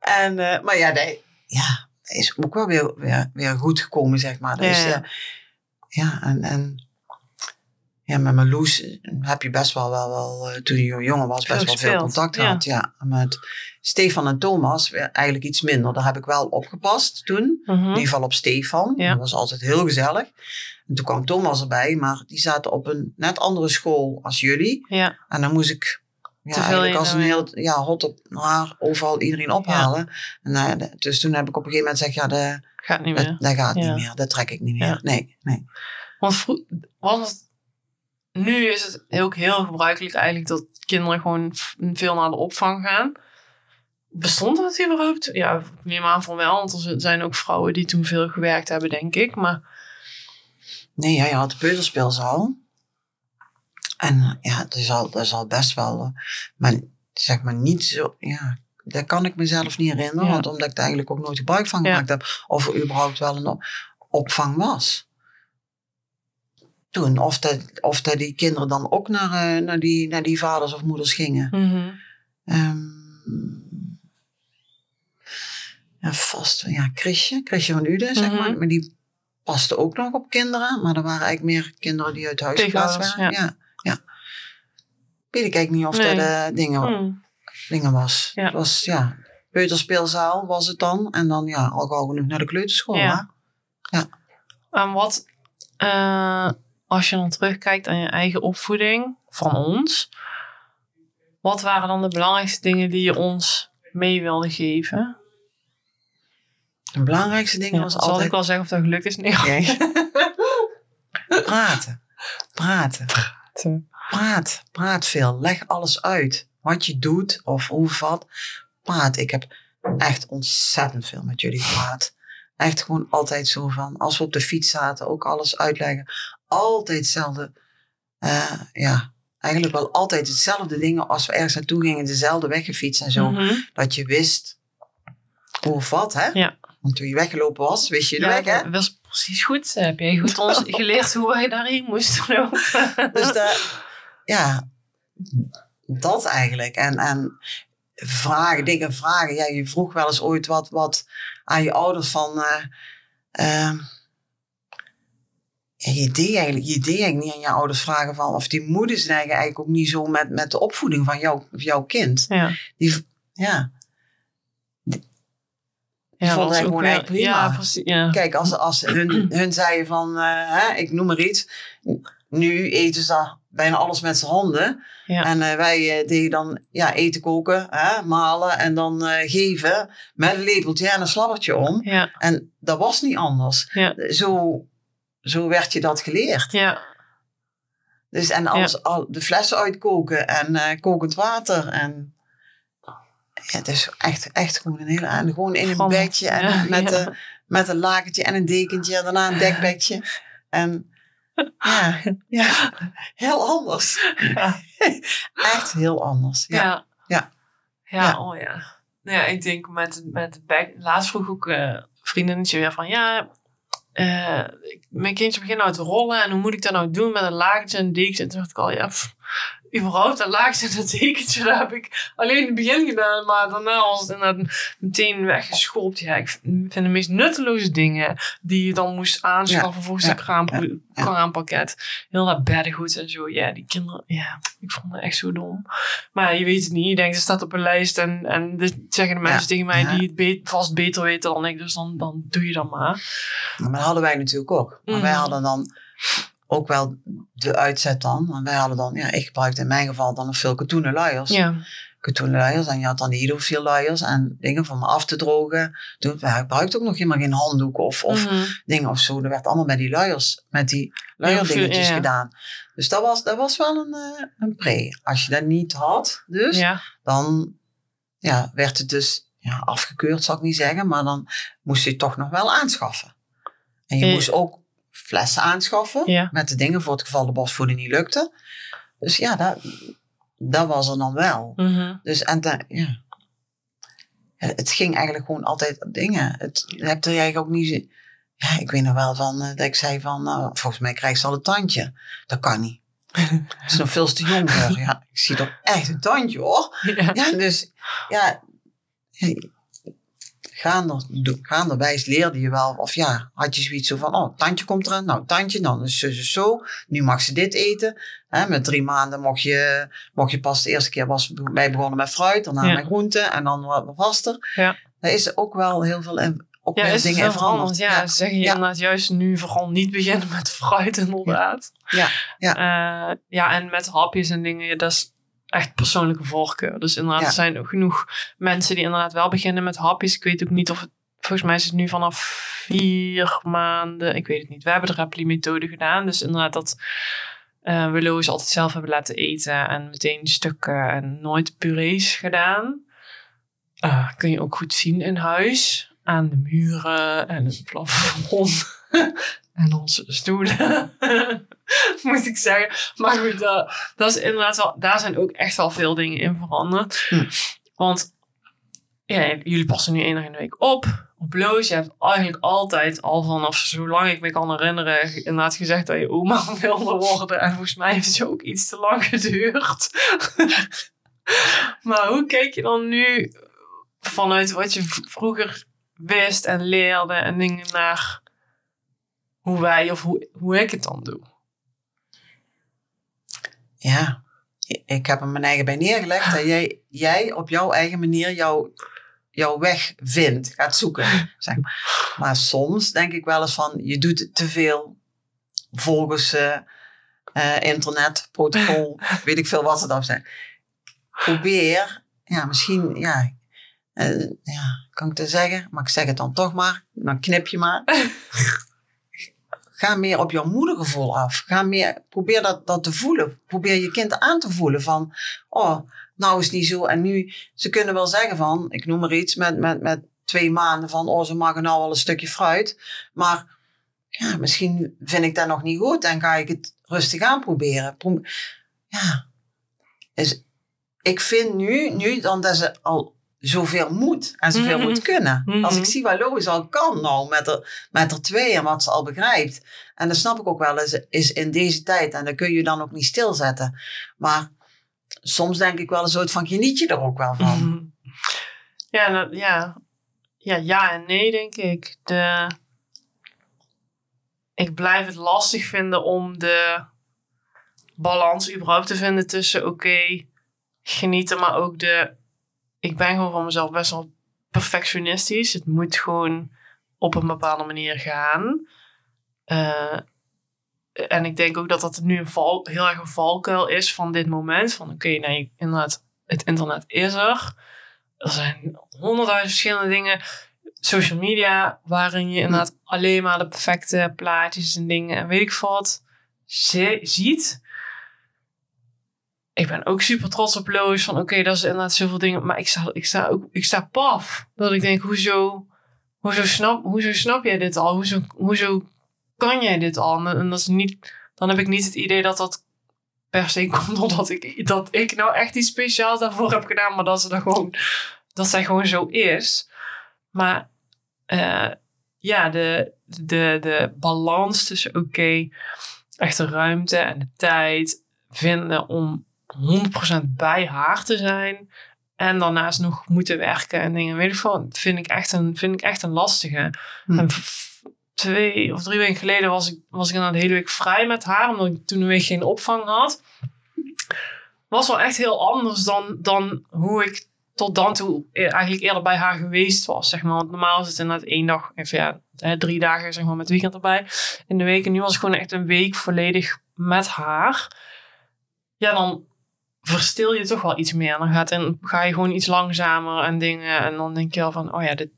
[SPEAKER 2] En, eh, maar ja, nee, ja, is ook wel weer, weer, weer goed gekomen, zeg maar. Dus,
[SPEAKER 1] Ja.
[SPEAKER 2] ja, ja, en, en ja, met Marloes eh, heb je best wel, wel, wel eh, toen je jongen was, best
[SPEAKER 1] Veel
[SPEAKER 2] wel veel contact
[SPEAKER 1] ja.
[SPEAKER 2] had. Ja, met Stefan en Thomas eigenlijk iets minder. Daar heb ik wel opgepast toen.
[SPEAKER 1] Mhm.
[SPEAKER 2] In ieder geval op Stefan.
[SPEAKER 1] Ja.
[SPEAKER 2] Dat was altijd heel gezellig. En toen kwam Thomas erbij, maar die zaten op een net andere school als jullie.
[SPEAKER 1] Ja,
[SPEAKER 2] En dan moest ik ja, eigenlijk als een heel ja, hot op haar overal iedereen ophalen. En, eh, dus toen heb ik op een gegeven moment gezegd, ja, de,
[SPEAKER 1] gaat niet
[SPEAKER 2] dat,
[SPEAKER 1] meer.
[SPEAKER 2] dat gaat
[SPEAKER 1] Ja.
[SPEAKER 2] niet meer. Dat trek ik niet meer.
[SPEAKER 1] Ja.
[SPEAKER 2] Nee, nee.
[SPEAKER 1] Want was het, nu is het ook heel gebruikelijk eigenlijk dat kinderen gewoon veel naar de opvang gaan. Bestond dat überhaupt? Ja, ik neem aan van wel, want er zijn ook vrouwen die toen veel gewerkt hebben, denk ik. Maar
[SPEAKER 2] Nee, ja, je had de peuterspeelzaal. En eh, ja, dat is al, dat is al best wel, eh, maar zeg maar niet zo, ja, dat kan ik mezelf niet herinneren,
[SPEAKER 1] Ja.
[SPEAKER 2] want omdat ik er eigenlijk ook nooit gebruik van
[SPEAKER 1] Ja.
[SPEAKER 2] gemaakt heb, of er überhaupt wel een op- opvang was. Toen, of dat, of dat die kinderen dan ook naar, eh, naar, die, naar die vaders of moeders gingen. Ehm, ja, vast, ja, Chrisje, Chrisje van Uden, zeg
[SPEAKER 1] Mhm.
[SPEAKER 2] maar. Maar die paste ook nog op kinderen. Maar er waren eigenlijk meer kinderen die uit huis geplaatst waren. Ja. Ja, Weet ik eigenlijk niet of
[SPEAKER 1] Nee.
[SPEAKER 2] dat eh, dingen,
[SPEAKER 1] Hmm.
[SPEAKER 2] dingen was.
[SPEAKER 1] Ja.
[SPEAKER 2] Het was, ja, peuterspeelzaal was het dan. En dan, ja, al gauw genoeg naar de kleuterschool.
[SPEAKER 1] Ja.
[SPEAKER 2] hè?
[SPEAKER 1] En wat, eh, als je dan terugkijkt aan je eigen opvoeding van ons, wat waren dan de belangrijkste dingen die je ons mee wilde geven?
[SPEAKER 2] Het belangrijkste ding
[SPEAKER 1] Ja,
[SPEAKER 2] was
[SPEAKER 1] zal
[SPEAKER 2] altijd
[SPEAKER 1] ik wel zeggen of dat gelukt is? Nee.
[SPEAKER 2] Nee. praten. Praten. Praat, praat veel. Leg alles uit. Wat je doet of hoe wat. Praat. Ik heb echt ontzettend veel met jullie gepraat. Echt gewoon altijd zo van, als we op de fiets zaten, ook alles uitleggen. Altijd hetzelfde. eh, ja, eigenlijk wel altijd hetzelfde dingen als we ergens naartoe gingen, dezelfde weg gefietst en zo.
[SPEAKER 1] Mhm.
[SPEAKER 2] Dat je wist hoe of wat, hè?
[SPEAKER 1] Ja.
[SPEAKER 2] Want toen je weggelopen was, wist je de
[SPEAKER 1] Ja,
[SPEAKER 2] weg, hè?
[SPEAKER 1] dat was precies goed. Heb jij goed <laughs> ons geleerd hoe wij daarheen moesten lopen?
[SPEAKER 2] Dus de, ja, dat eigenlijk. En, en vragen, dingen vragen. Ja, je vroeg wel eens ooit wat, wat aan je ouders van... eh, ja, je, deed eigenlijk, je deed eigenlijk niet aan je ouders vragen van... Of die moeders neigen eigenlijk ook niet zo met, met de opvoeding van jou, jouw kind.
[SPEAKER 1] ja.
[SPEAKER 2] Die, ja,
[SPEAKER 1] Ja,
[SPEAKER 2] vond gewoon prima.
[SPEAKER 1] Ja, precies. Ja.
[SPEAKER 2] Kijk, als, als hun, hun zeiden van, eh, hè, ik noem maar iets. Nu eten ze bijna alles met z'n handen.
[SPEAKER 1] Ja.
[SPEAKER 2] En eh, wij eh, deden dan ja, eten koken, hè, malen en dan eh, geven met een lepeltje en een slabbertje om.
[SPEAKER 1] Ja,
[SPEAKER 2] En dat was niet anders.
[SPEAKER 1] ja,
[SPEAKER 2] Zo, zo werd je dat geleerd.
[SPEAKER 1] ja,
[SPEAKER 2] Dus, en alles, al de flessen uitkoken en kokend water. En ja, het is echt, echt gewoon een hele... En gewoon in een bedje en met. Een, met een lakentje en een dekentje. En daarna een dekbedje. En ja, ja, heel anders.
[SPEAKER 1] Ja. <laughs>
[SPEAKER 2] Echt heel anders. Ja.
[SPEAKER 1] ja.
[SPEAKER 2] Ja.
[SPEAKER 1] Oh ja. Nou ja, ik denk met, met back, laatst vroeg ook eh vriendinnetje weer van, ja, eh, mijn kindje begint nou te rollen en hoe moet ik dat nou doen met een lakentje en een dekentje? En toen dacht ik al, ja, pff, überhaupt lakentje en een dekentje, dat heb ik alleen in het begin gedaan, maar daarna was het inderdaad meteen weggeschopt. Ja, ik vind de meest nutteloze dingen die je dan moest aanschaffen volgens
[SPEAKER 2] ja,
[SPEAKER 1] kraampakket. Heel dat beddengoed en zo. Ja, die kinderen, ja, ik vond het echt zo dom. Maar je weet het niet. Je denkt, het staat op een lijst. En, en dit zeggen de mensen tegen mij die het be- vast beter weten dan ik. Dus dan, dan doe je dat maar.
[SPEAKER 2] Maar dat hadden wij natuurlijk ook. Maar wij
[SPEAKER 1] Mhm.
[SPEAKER 2] hadden dan ook wel de uitzet dan. Want wij hadden dan, ja, ik gebruikte in mijn geval dan nog veel katoenen luiers.
[SPEAKER 1] Ja.
[SPEAKER 2] katoenluiers en je had dan heel veel luiers en dingen voor me af te drogen. Toen we gebruikten ook nog helemaal geen handdoeken of, of
[SPEAKER 1] Mhm.
[SPEAKER 2] dingen of zo. Dat werd allemaal met die luiers, met die luierdingetjes
[SPEAKER 1] Ja,
[SPEAKER 2] gedaan. Dus dat was, dat was wel een, eh, een pre. Als je dat niet had, dus,
[SPEAKER 1] Ja.
[SPEAKER 2] dan ja, werd het dus ja, afgekeurd, zal ik niet zeggen. Maar dan moest je het toch nog wel aanschaffen. En je
[SPEAKER 1] Eh.
[SPEAKER 2] moest ook flessen aanschaffen
[SPEAKER 1] Ja.
[SPEAKER 2] met de dingen voor het geval de bosvoeding niet lukte. Dus ja, dat, dat was er dan wel.
[SPEAKER 1] Mhm.
[SPEAKER 2] Dus en dan, ja. Het ging eigenlijk gewoon altijd dingen. Het hebt er eigenlijk ook niet. Ja, ik weet nog wel van eh, dat ik zei van, nou, volgens mij krijgt ze al een tandje. Dat kan niet. <laughs> Het is nog veel te jong. Ja, ik zie toch echt een tandje hoor.
[SPEAKER 1] Ja.
[SPEAKER 2] Ja, dus ja, gaande, gaanderwijs leerde je wel, of ja, had je zoiets zo van, oh, tandje komt eraan, nou, tandje, dan is zo, zo, zo, nu mag ze dit eten. Hè, met drie maanden mocht je, mocht je pas de eerste keer, was wij begonnen met fruit, daarna
[SPEAKER 1] Ja.
[SPEAKER 2] met groenten en dan wat vaster.
[SPEAKER 1] Ja.
[SPEAKER 2] Daar is ook wel heel veel, in, ook
[SPEAKER 1] Ja, is
[SPEAKER 2] dingen in
[SPEAKER 1] veel veranderd?
[SPEAKER 2] veranderd.
[SPEAKER 1] Ja, zeg je
[SPEAKER 2] Ja.
[SPEAKER 1] inderdaad juist nu vooral niet beginnen met fruit inderdaad.
[SPEAKER 2] Ja, ja.
[SPEAKER 1] Eh, ja, en met hapjes en dingen, dat is echt persoonlijke voorkeur. Dus inderdaad,
[SPEAKER 2] Ja.
[SPEAKER 1] er zijn ook genoeg mensen die inderdaad wel beginnen met hapjes. Ik weet ook niet of het, volgens mij is het nu vanaf vier maanden, ik weet het niet. We hebben de Repli-methode gedaan, dus inderdaad dat eh we Lois altijd zelf hebben laten eten en meteen stukken en nooit purees gedaan. Eh, kun je ook goed zien in huis. Aan de muren en het plafond. <laughs> en onze stoelen. <laughs> Moet ik zeggen. Maar goed, dat, dat is inderdaad wel, daar zijn ook echt wel veel dingen in veranderd.
[SPEAKER 2] Hm.
[SPEAKER 1] Want ja, jullie passen nu één dag in de week op. Op Loos. Je hebt eigenlijk altijd al vanaf zolang ik me kan herinneren inderdaad gezegd dat je oma <laughs> wilde worden. En volgens mij heeft het ook iets te lang geduurd. <laughs> maar hoe keek je dan nu vanuit wat je vroeger wist en leerde en dingen naar hoe wij of hoe, hoe ik het dan doe?
[SPEAKER 2] Ja, ik heb er mijn eigen bij neergelegd dat jij, jij op jouw eigen manier jouw, jouw weg vindt, gaat zoeken. Zeg maar. maar soms denk ik wel eens van, je doet het te veel volgens eh eh, internet, protocol, <laughs> weet ik veel wat ze dan zijn. Probeer, ja, misschien, ja, eh, ja, kan ik het zeggen, maar ik zeg het dan toch maar, dan knip je maar. <laughs> Ga meer op jouw moedergevoel af. Ga meer, probeer dat, dat te voelen. Probeer je kind aan te voelen van, oh, nou is het niet zo. En nu, ze kunnen wel zeggen van, ik noem maar iets, met, met, met twee maanden van, oh, ze maken nou wel een stukje fruit. Maar ja, misschien vind ik dat nog niet goed en ga ik het rustig aan proberen. Pro- ja, dus ik vind nu, nu dan dat ze al zoveel moet en zoveel
[SPEAKER 1] Mhm.
[SPEAKER 2] moet kunnen. Als ik zie wat Lois al kan nou met er, met er twee en wat ze al begrijpt. En dat snap ik ook wel, is, is in deze tijd. En dan kun je dan ook niet stilzetten. Maar soms denk ik wel een soort van geniet je er ook wel van. <laughs>
[SPEAKER 1] Ja, ja. ja, ja en nee, denk ik. De, ik blijf het lastig vinden om de balans überhaupt te vinden tussen oké, genieten, maar ook de. Ik ben gewoon van mezelf best wel perfectionistisch. Het moet gewoon op een bepaalde manier gaan. Eh, en ik denk ook dat dat nu een heel erg een valkuil is van dit moment. Van oké, nee, inderdaad, het internet is er. Er zijn honderdduizend verschillende dingen. Social media, waarin je inderdaad alleen maar de perfecte plaatjes en dingen en weet ik wat zi- ziet. Ik ben ook super trots op Lois van oké, dat is inderdaad zoveel dingen. Maar ik sta, ik sta ook, ik sta paf. Dat ik denk, hoezo, hoezo, snap, hoezo snap jij dit al? Hoezo, hoezo kan jij dit al? En, dat is niet, dan heb ik niet het idee dat dat per se <laughs> komt omdat ik, dat ik nou echt iets speciaals daarvoor heb gedaan. Maar dat ze dat gewoon, dat zij gewoon zo is. Maar eh, ja, de, de, de balans tussen oké, echt de ruimte en de tijd vinden om 100% bij haar te zijn. En daarnaast nog moeten werken en dingen. Weet ik veel, vind ik echt een, vind ik echt een lastige.
[SPEAKER 2] Hm.
[SPEAKER 1] En twee of drie weken geleden was ik, was ik dan de hele week vrij met haar. Omdat ik toen een week geen opvang had. Was wel echt heel anders dan, dan hoe ik tot dan toe eigenlijk eerder bij haar geweest was. Zeg maar. Want normaal is het inderdaad één dag, even ja, drie dagen zeg maar, met weekend erbij in de week. En nu was ik gewoon echt een week volledig met haar. Ja, dan verstil je toch wel iets meer. Dan gaat en ga je gewoon iets langzamer en dingen. En dan denk je wel van, oh ja, dit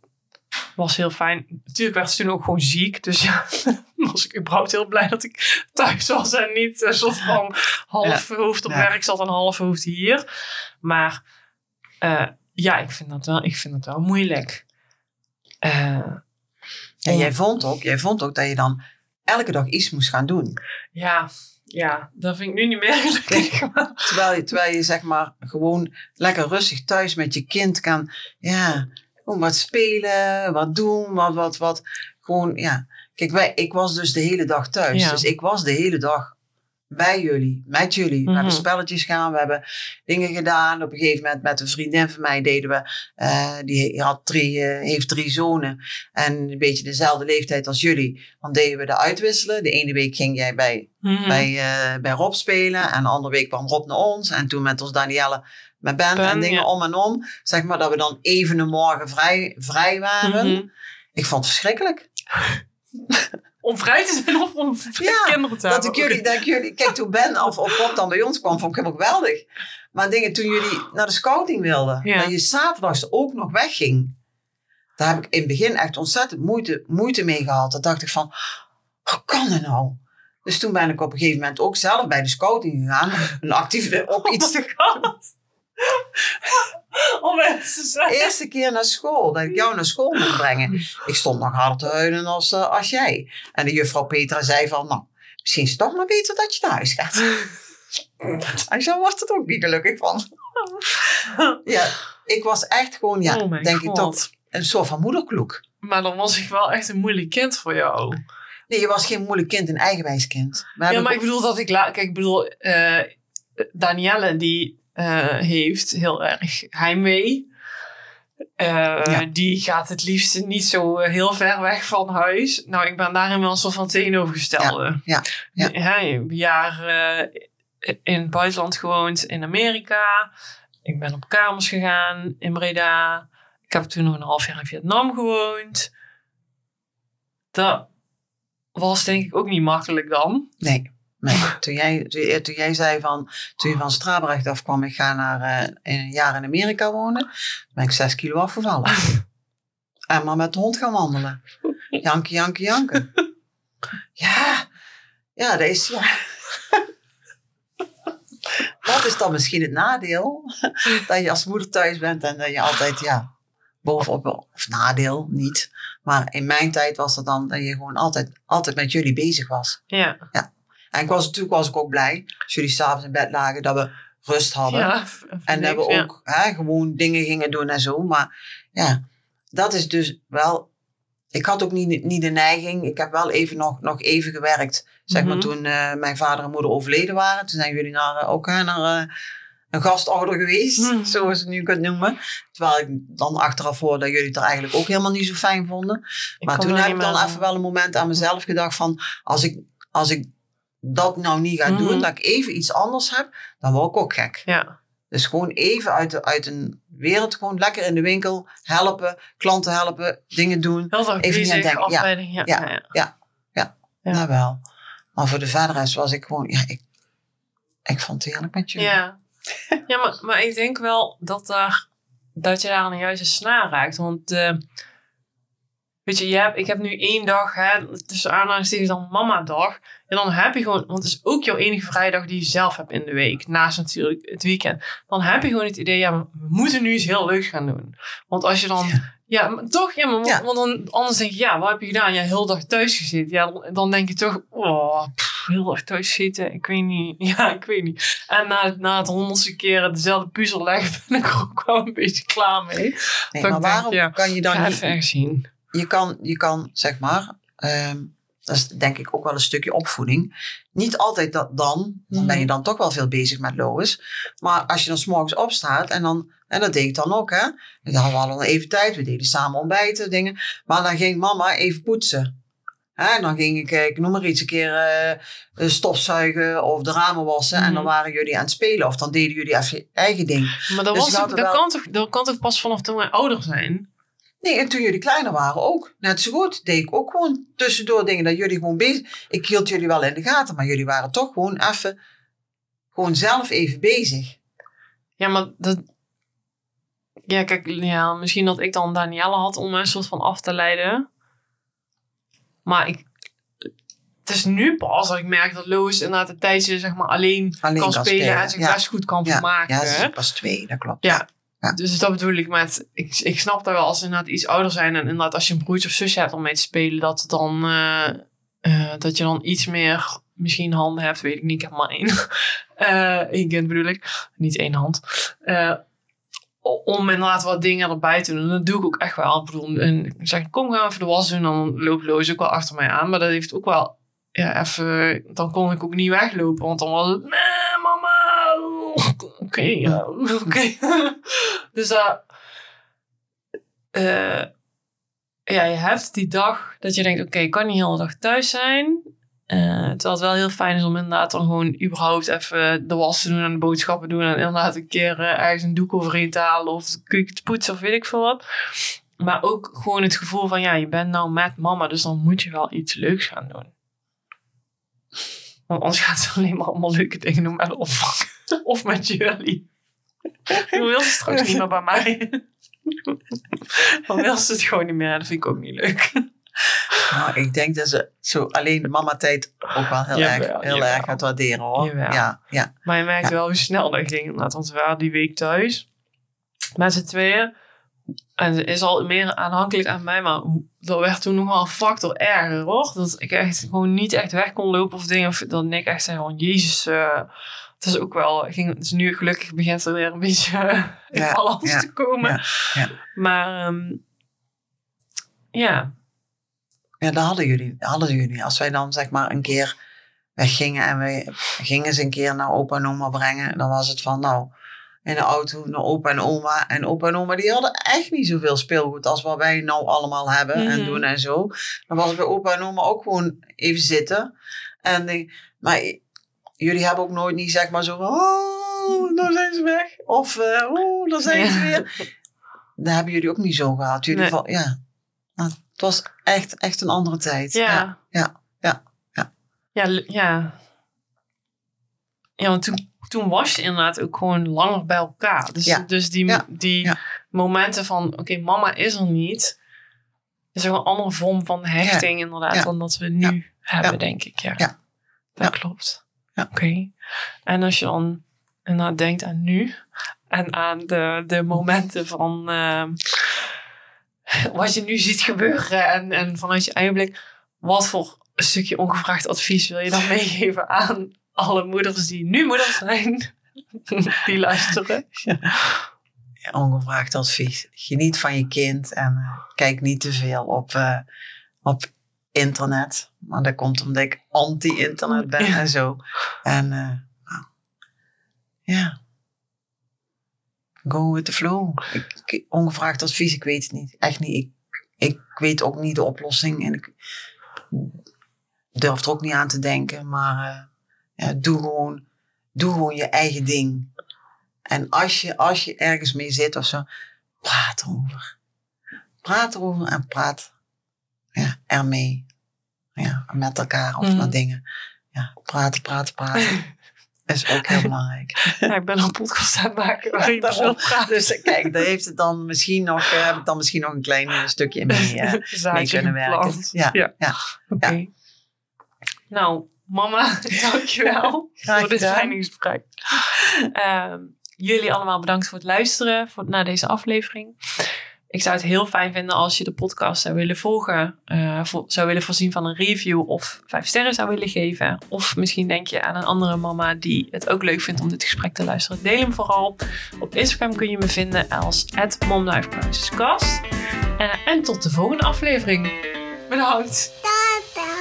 [SPEAKER 1] was heel fijn. Natuurlijk werd ze toen ook gewoon ziek. Dus ja, <laughs> was ik überhaupt heel blij dat ik thuis was en niet een soort van half hoofd op
[SPEAKER 2] Ja.
[SPEAKER 1] werk zat en half hoofd hier. Maar eh, ja, ik vind dat wel, ik vind dat wel moeilijk. Eh,
[SPEAKER 2] En jij vond ook, jij vond ook dat je dan elke dag iets moest gaan doen.
[SPEAKER 1] ja, ja, dat vind ik nu niet meer gelukkig.
[SPEAKER 2] Terwijl je, terwijl je zeg maar gewoon lekker rustig thuis met je kind kan, ja, gewoon wat spelen, wat doen, wat, wat, wat. Gewoon, ja. Kijk, wij, ik was dus de hele dag thuis.
[SPEAKER 1] Ja.
[SPEAKER 2] Dus ik was de hele dag bij jullie, met jullie. We
[SPEAKER 1] Mhm.
[SPEAKER 2] hebben spelletjes gedaan, we hebben dingen gedaan. Op een gegeven moment met een vriendin van mij deden we, eh, die had drie, eh, heeft drie zonen. En een beetje dezelfde leeftijd als jullie. Dan deden we de uitwisselen. De ene week ging jij bij
[SPEAKER 1] Mhm.
[SPEAKER 2] bij, eh, bij Rob spelen. En de andere week kwam Rob naar ons. En toen met ons Danielle met Ben,
[SPEAKER 1] Ben,
[SPEAKER 2] en dingen
[SPEAKER 1] ja.
[SPEAKER 2] om en om. Zeg maar dat we dan even een morgen vrij, vrij waren.
[SPEAKER 1] Mhm.
[SPEAKER 2] Ik vond het verschrikkelijk. <laughs>
[SPEAKER 1] Om vrij te zijn of om
[SPEAKER 2] Ja,
[SPEAKER 1] kinderen te
[SPEAKER 2] Dat
[SPEAKER 1] hebben.
[SPEAKER 2] ik jullie, dat ik jullie, kijk toen Ben of, of Rob dan bij ons kwam, vond ik helemaal geweldig. Maar dingen toen jullie naar de scouting wilden.
[SPEAKER 1] Ja.
[SPEAKER 2] Dat je zaterdags ook nog wegging. Daar heb ik in het begin echt ontzettend moeite, moeite mee gehad. Dan dacht ik van, hoe kan dat nou? Dus toen ben ik op een gegeven moment ook zelf bij de scouting gegaan. Een actieve, ook iets te
[SPEAKER 1] Om mensen te
[SPEAKER 2] eerste keer naar school, dat ik jou naar school moet brengen. <laughs> Ik stond nog harder te huilen als, eh, als jij. En de juffrouw Petra zei van, nou, misschien is het toch maar beter dat je naar huis gaat. <laughs> En zo wordt het ook niet gelukkig van. <laughs> Ja, ik was echt gewoon, ja,
[SPEAKER 1] oh
[SPEAKER 2] denk
[SPEAKER 1] god.
[SPEAKER 2] ik toch, een soort van moederkloek.
[SPEAKER 1] Maar dan was ik wel echt een moeilijk kind voor jou.
[SPEAKER 2] Nee, je was geen moeilijk kind, een eigenwijs kind. We
[SPEAKER 1] Ja, maar ik bedoel dat ik... Kijk, ik bedoel... eh Danielle, die heeft heel erg heimwee. Eh,
[SPEAKER 2] Ja.
[SPEAKER 1] Die gaat het liefst niet zo eh, heel ver weg van huis. Nou, ik ben daarin wel een soort van tegenovergestelde.
[SPEAKER 2] Ja, ja,
[SPEAKER 1] Ja, ik heb een jaar eh, in het buitenland gewoond, in Amerika. Ik ben op kamers gegaan in Breda. Ik heb toen nog een half jaar in Vietnam gewoond. Dat was denk ik ook niet makkelijk dan.
[SPEAKER 2] Nee. Toen jij, toen, toen jij zei van, toen je van Strabrecht afkwam, ik ga naar eh, een jaar in Amerika wonen, ben ik zes kilo afgevallen. <laughs> en maar met de hond gaan wandelen. Janken, janken, janken. Ja, ja, dat is, ja. <laughs> Dat is dan misschien het nadeel, <laughs> dat je als moeder thuis bent en dat je altijd, ja, bovenop, of nadeel, niet. Maar in mijn tijd was het dan dat je gewoon altijd, altijd met jullie bezig was.
[SPEAKER 1] Ja,
[SPEAKER 2] En ik was natuurlijk was ik ook blij als jullie s'avonds in bed lagen dat we rust hadden.
[SPEAKER 1] ja
[SPEAKER 2] en dat we
[SPEAKER 1] ja.
[SPEAKER 2] ook hè, gewoon dingen gingen doen en zo. Maar ja, dat is dus wel. Ik had ook niet, niet de neiging. Ik heb wel even nog, nog even gewerkt. Zeg maar
[SPEAKER 1] Mhm.
[SPEAKER 2] toen eh, mijn vader en moeder overleden waren. Toen zijn jullie naar, eh, ook hè, naar eh, een gastouder geweest.
[SPEAKER 1] Mhm.
[SPEAKER 2] Zoals je het nu kunt noemen. Terwijl ik dan achteraf hoor dat jullie het er eigenlijk ook helemaal niet zo fijn vonden.
[SPEAKER 1] Ik
[SPEAKER 2] Maar toen heb ik dan even wel een moment aan mezelf gedacht van... Als ik, als ik dat nou niet ga
[SPEAKER 1] Mhm.
[SPEAKER 2] doen, dat ik even iets anders heb, dan word ik ook gek.
[SPEAKER 1] Ja,
[SPEAKER 2] Dus gewoon even uit, de, uit een wereld, gewoon lekker in de winkel helpen, klanten helpen, dingen doen.
[SPEAKER 1] heel dag
[SPEAKER 2] Even
[SPEAKER 1] bezig,
[SPEAKER 2] denken, ja,
[SPEAKER 1] afleiding. Ja,
[SPEAKER 2] ja,
[SPEAKER 1] ja, ja.
[SPEAKER 2] Nou wel. Maar voor de verderheid was ik gewoon... Ja, ik, ik vond het heerlijk met jullie.
[SPEAKER 1] Ja, ja maar, maar ik denk wel dat, daar, dat je daar aan de juiste snaar raakt. Want eh, weet je, je hebt, ik heb nu één dag, hè, tussen aanhalingstekens dan mama-dag. En dan heb je gewoon, want het is ook jouw enige vrijdag die je zelf hebt in de week. Naast natuurlijk het weekend. Dan heb je gewoon het idee, ja, we moeten nu iets heel leuks gaan doen. Want als je dan... Ja, maar toch? Ja, maar
[SPEAKER 2] Ja.
[SPEAKER 1] want dan anders denk je, ja, wat heb je gedaan? Ja, heel dag thuis gezeten. Ja, dan, dan denk je toch, oh, pff, heel dag thuis zitten. Ik weet niet. <laughs> Ja, ik weet niet. En na, na het honderdste keer dezelfde puzzel leggen, <laughs> ben ik er ook wel een beetje klaar mee.
[SPEAKER 2] Nee, maar
[SPEAKER 1] denk,
[SPEAKER 2] waarom
[SPEAKER 1] ja,
[SPEAKER 2] kan je dan
[SPEAKER 1] Ga
[SPEAKER 2] niet...
[SPEAKER 1] even zien.
[SPEAKER 2] Je kan, je kan zeg maar, ehm, dat is denk ik ook wel een stukje opvoeding. Niet altijd dat dan, dan ben je dan toch wel veel bezig met Lois. Maar als je dan s'morgens opstaat en dan, en dat deed ik dan ook, hè. Dan hadden we al even tijd, we deden samen ontbijten, dingen. Maar dan ging mama even poetsen. Hè, en dan ging ik, eh, ik noem maar iets, een keer eh, stofzuigen of de ramen wassen. En dan
[SPEAKER 1] Mhm.
[SPEAKER 2] waren jullie aan het spelen of dan deden jullie even je eigen ding.
[SPEAKER 1] Maar dat,
[SPEAKER 2] Dus
[SPEAKER 1] was, dat,
[SPEAKER 2] wel-
[SPEAKER 1] kan toch, dat kan toch pas vanaf toen wij ouder zijn?
[SPEAKER 2] Nee, en toen jullie kleiner waren ook. Net zo goed. Deed ik ook gewoon tussendoor dingen dat jullie gewoon bezig... Ik hield jullie wel in de gaten, maar jullie waren toch gewoon even... Gewoon zelf even bezig.
[SPEAKER 1] Ja, maar dat... Ja, kijk, ja, misschien dat ik dan Danielle had om een soort van af te leiden. Maar ik... Het is nu pas dat ik merk dat Lois inderdaad een tijdje zeg maar, alleen,
[SPEAKER 2] Alleen
[SPEAKER 1] kan
[SPEAKER 2] kan
[SPEAKER 1] spelen,
[SPEAKER 2] spelen,
[SPEAKER 1] en zich
[SPEAKER 2] ja.
[SPEAKER 1] best goed kan
[SPEAKER 2] Ja,
[SPEAKER 1] vermaken.
[SPEAKER 2] ja, ze is pas twee, dat klopt.
[SPEAKER 1] Ja. Dus dat bedoel ik met, ik, ik snap dat wel als ze inderdaad iets ouder zijn en inderdaad als je een broertje of zusje hebt om mee te spelen, dat, dan, eh, eh, dat je dan iets meer misschien handen hebt, weet ik niet, ik heb maar één. <laughs> Eh één kind bedoel ik, niet één hand. Eh, om inderdaad wat dingen erbij te doen. En dat doe ik ook echt wel. Ik bedoel, en ik zeg, kom gaan we even de was doen. Dan loopt Loos ook wel achter mij aan. Maar dat heeft ook wel, ja, even, dan kon ik ook niet weglopen. Want dan was het, mama. Oké, ja, oké. <laughs> dus dat, eh, ja, je hebt die dag dat je denkt, oké, ik kan niet de hele dag thuis zijn. Eh, terwijl het wel heel fijn is om inderdaad dan gewoon überhaupt even de was te doen en de boodschappen doen. En inderdaad een keer eh, ergens een doek overheen te halen of de te poetsen of weet ik veel wat. Maar ook gewoon het gevoel van, ja, je bent nou met mama, dus dan moet je wel iets leuks gaan doen. Want anders gaat ze <laughs> alleen maar allemaal leuke dingen doen met de. <laughs> Of met jullie. Dan <laughs> wil ze straks niet meer bij mij. <laughs> Dan wil ze het gewoon niet meer. Dat vind ik ook niet leuk.
[SPEAKER 2] Nou, ik denk dat ze zo alleen de mama-tijd ook wel heel,
[SPEAKER 1] Jawel,
[SPEAKER 2] erg, heel
[SPEAKER 1] jawel.
[SPEAKER 2] erg gaat waarderen hoor.
[SPEAKER 1] Jawel.
[SPEAKER 2] Ja, ja.
[SPEAKER 1] Maar je merkt
[SPEAKER 2] Ja.
[SPEAKER 1] wel hoe snel dat ging. inderdaad. Want we waren die week thuis. Met z'n tweeën. En ze is al meer aanhankelijk aan mij. Maar dat werd toen nog wel een factor erger hoor. Dat ik echt gewoon niet echt weg kon lopen of dingen. Of dat Nick echt zei van Jezus. eh, het is ook wel... Ging, is nu gelukkig begint er weer een beetje <laughs> in
[SPEAKER 2] Ja,
[SPEAKER 1] balans
[SPEAKER 2] ja,
[SPEAKER 1] te komen.
[SPEAKER 2] ja, ja.
[SPEAKER 1] Maar ehm, ja.
[SPEAKER 2] Ja, dat hadden jullie, hadden jullie. Als wij dan zeg maar een keer weggingen en we gingen ze een keer naar opa en oma brengen, dan was het van nou, in de auto naar opa en oma. En opa en oma die hadden echt niet zoveel speelgoed als wat wij nou allemaal hebben en
[SPEAKER 1] Mhm.
[SPEAKER 2] doen en zo. Dan was het bij opa en oma ook gewoon even zitten. En die, maar jullie hebben ook nooit niet zeg maar zo van, oh, nou zijn ze weg. Of, eh, oh, daar zijn ze weer. Dat hebben jullie ook niet zo gehad. Jullie
[SPEAKER 1] Nee.
[SPEAKER 2] van, ja, nou, het was echt, echt een andere tijd.
[SPEAKER 1] Ja.
[SPEAKER 2] ja, ja, ja.
[SPEAKER 1] Ja, ja. Ja, want toen, toen was je inderdaad ook gewoon langer bij elkaar. Dus,
[SPEAKER 2] Ja.
[SPEAKER 1] dus die,
[SPEAKER 2] Ja.
[SPEAKER 1] die momenten van, oké, mama is er niet. is ook een andere vorm van hechting inderdaad
[SPEAKER 2] Ja.
[SPEAKER 1] dan dat we nu hebben, denk ik. Ja,
[SPEAKER 2] Ja.
[SPEAKER 1] dat klopt.
[SPEAKER 2] Ja.
[SPEAKER 1] Oké. En als je dan inderdaad denkt aan nu en aan de, de momenten van ehm, wat je nu ziet gebeuren en, en vanuit je eigen blik, wat voor een stukje ongevraagd advies wil je dan <laughs> meegeven aan alle moeders die nu moeders zijn, <laughs> die luisteren?
[SPEAKER 2] Ja, ongevraagd advies. Geniet van je kind en eh, kijk niet te veel op, eh, op internet. Maar dat komt omdat ik anti-internet ben
[SPEAKER 1] Ja.
[SPEAKER 2] en zo. En eh, nou, ja, go with the flow. Ik, ongevraagd advies, ik weet het niet. Echt niet. Ik, ik weet ook niet de oplossing en ik durf er ook niet aan te denken. Maar eh, ja, doe, gewoon, doe gewoon je eigen ding. En als je, als je ergens mee zit of zo, praat erover. Praat erover en praat ja, ermee. Ja, met elkaar of
[SPEAKER 1] Mhm.
[SPEAKER 2] met dingen. Ja, praten, praten, praten. <laughs> is ook heel belangrijk.
[SPEAKER 1] Ja, ik ben een podcast aan het maken waar
[SPEAKER 2] Daarom. Dus eh, kijk, daar heeft het dan misschien nog, eh, heb ik dan misschien nog een klein stukje in mee, <laughs> eh, mee kunnen werken. Ja,
[SPEAKER 1] Ja.
[SPEAKER 2] ja.
[SPEAKER 1] Oké. Nou, mama, <laughs> dankjewel voor dit fijne gesprek. Ehm, jullie allemaal bedankt voor het luisteren voor, naar deze aflevering. Ik zou het heel fijn vinden als je de podcast zou willen volgen, vo- zou willen voorzien van een review of vijf sterren zou willen geven. Of misschien denk je aan een andere mama die het ook leuk vindt om dit gesprek te luisteren. Deel hem vooral. Op Instagram kun je me vinden als @momlifecrisiscast. Eh en tot de volgende aflevering. Bedankt.
[SPEAKER 3] Dag.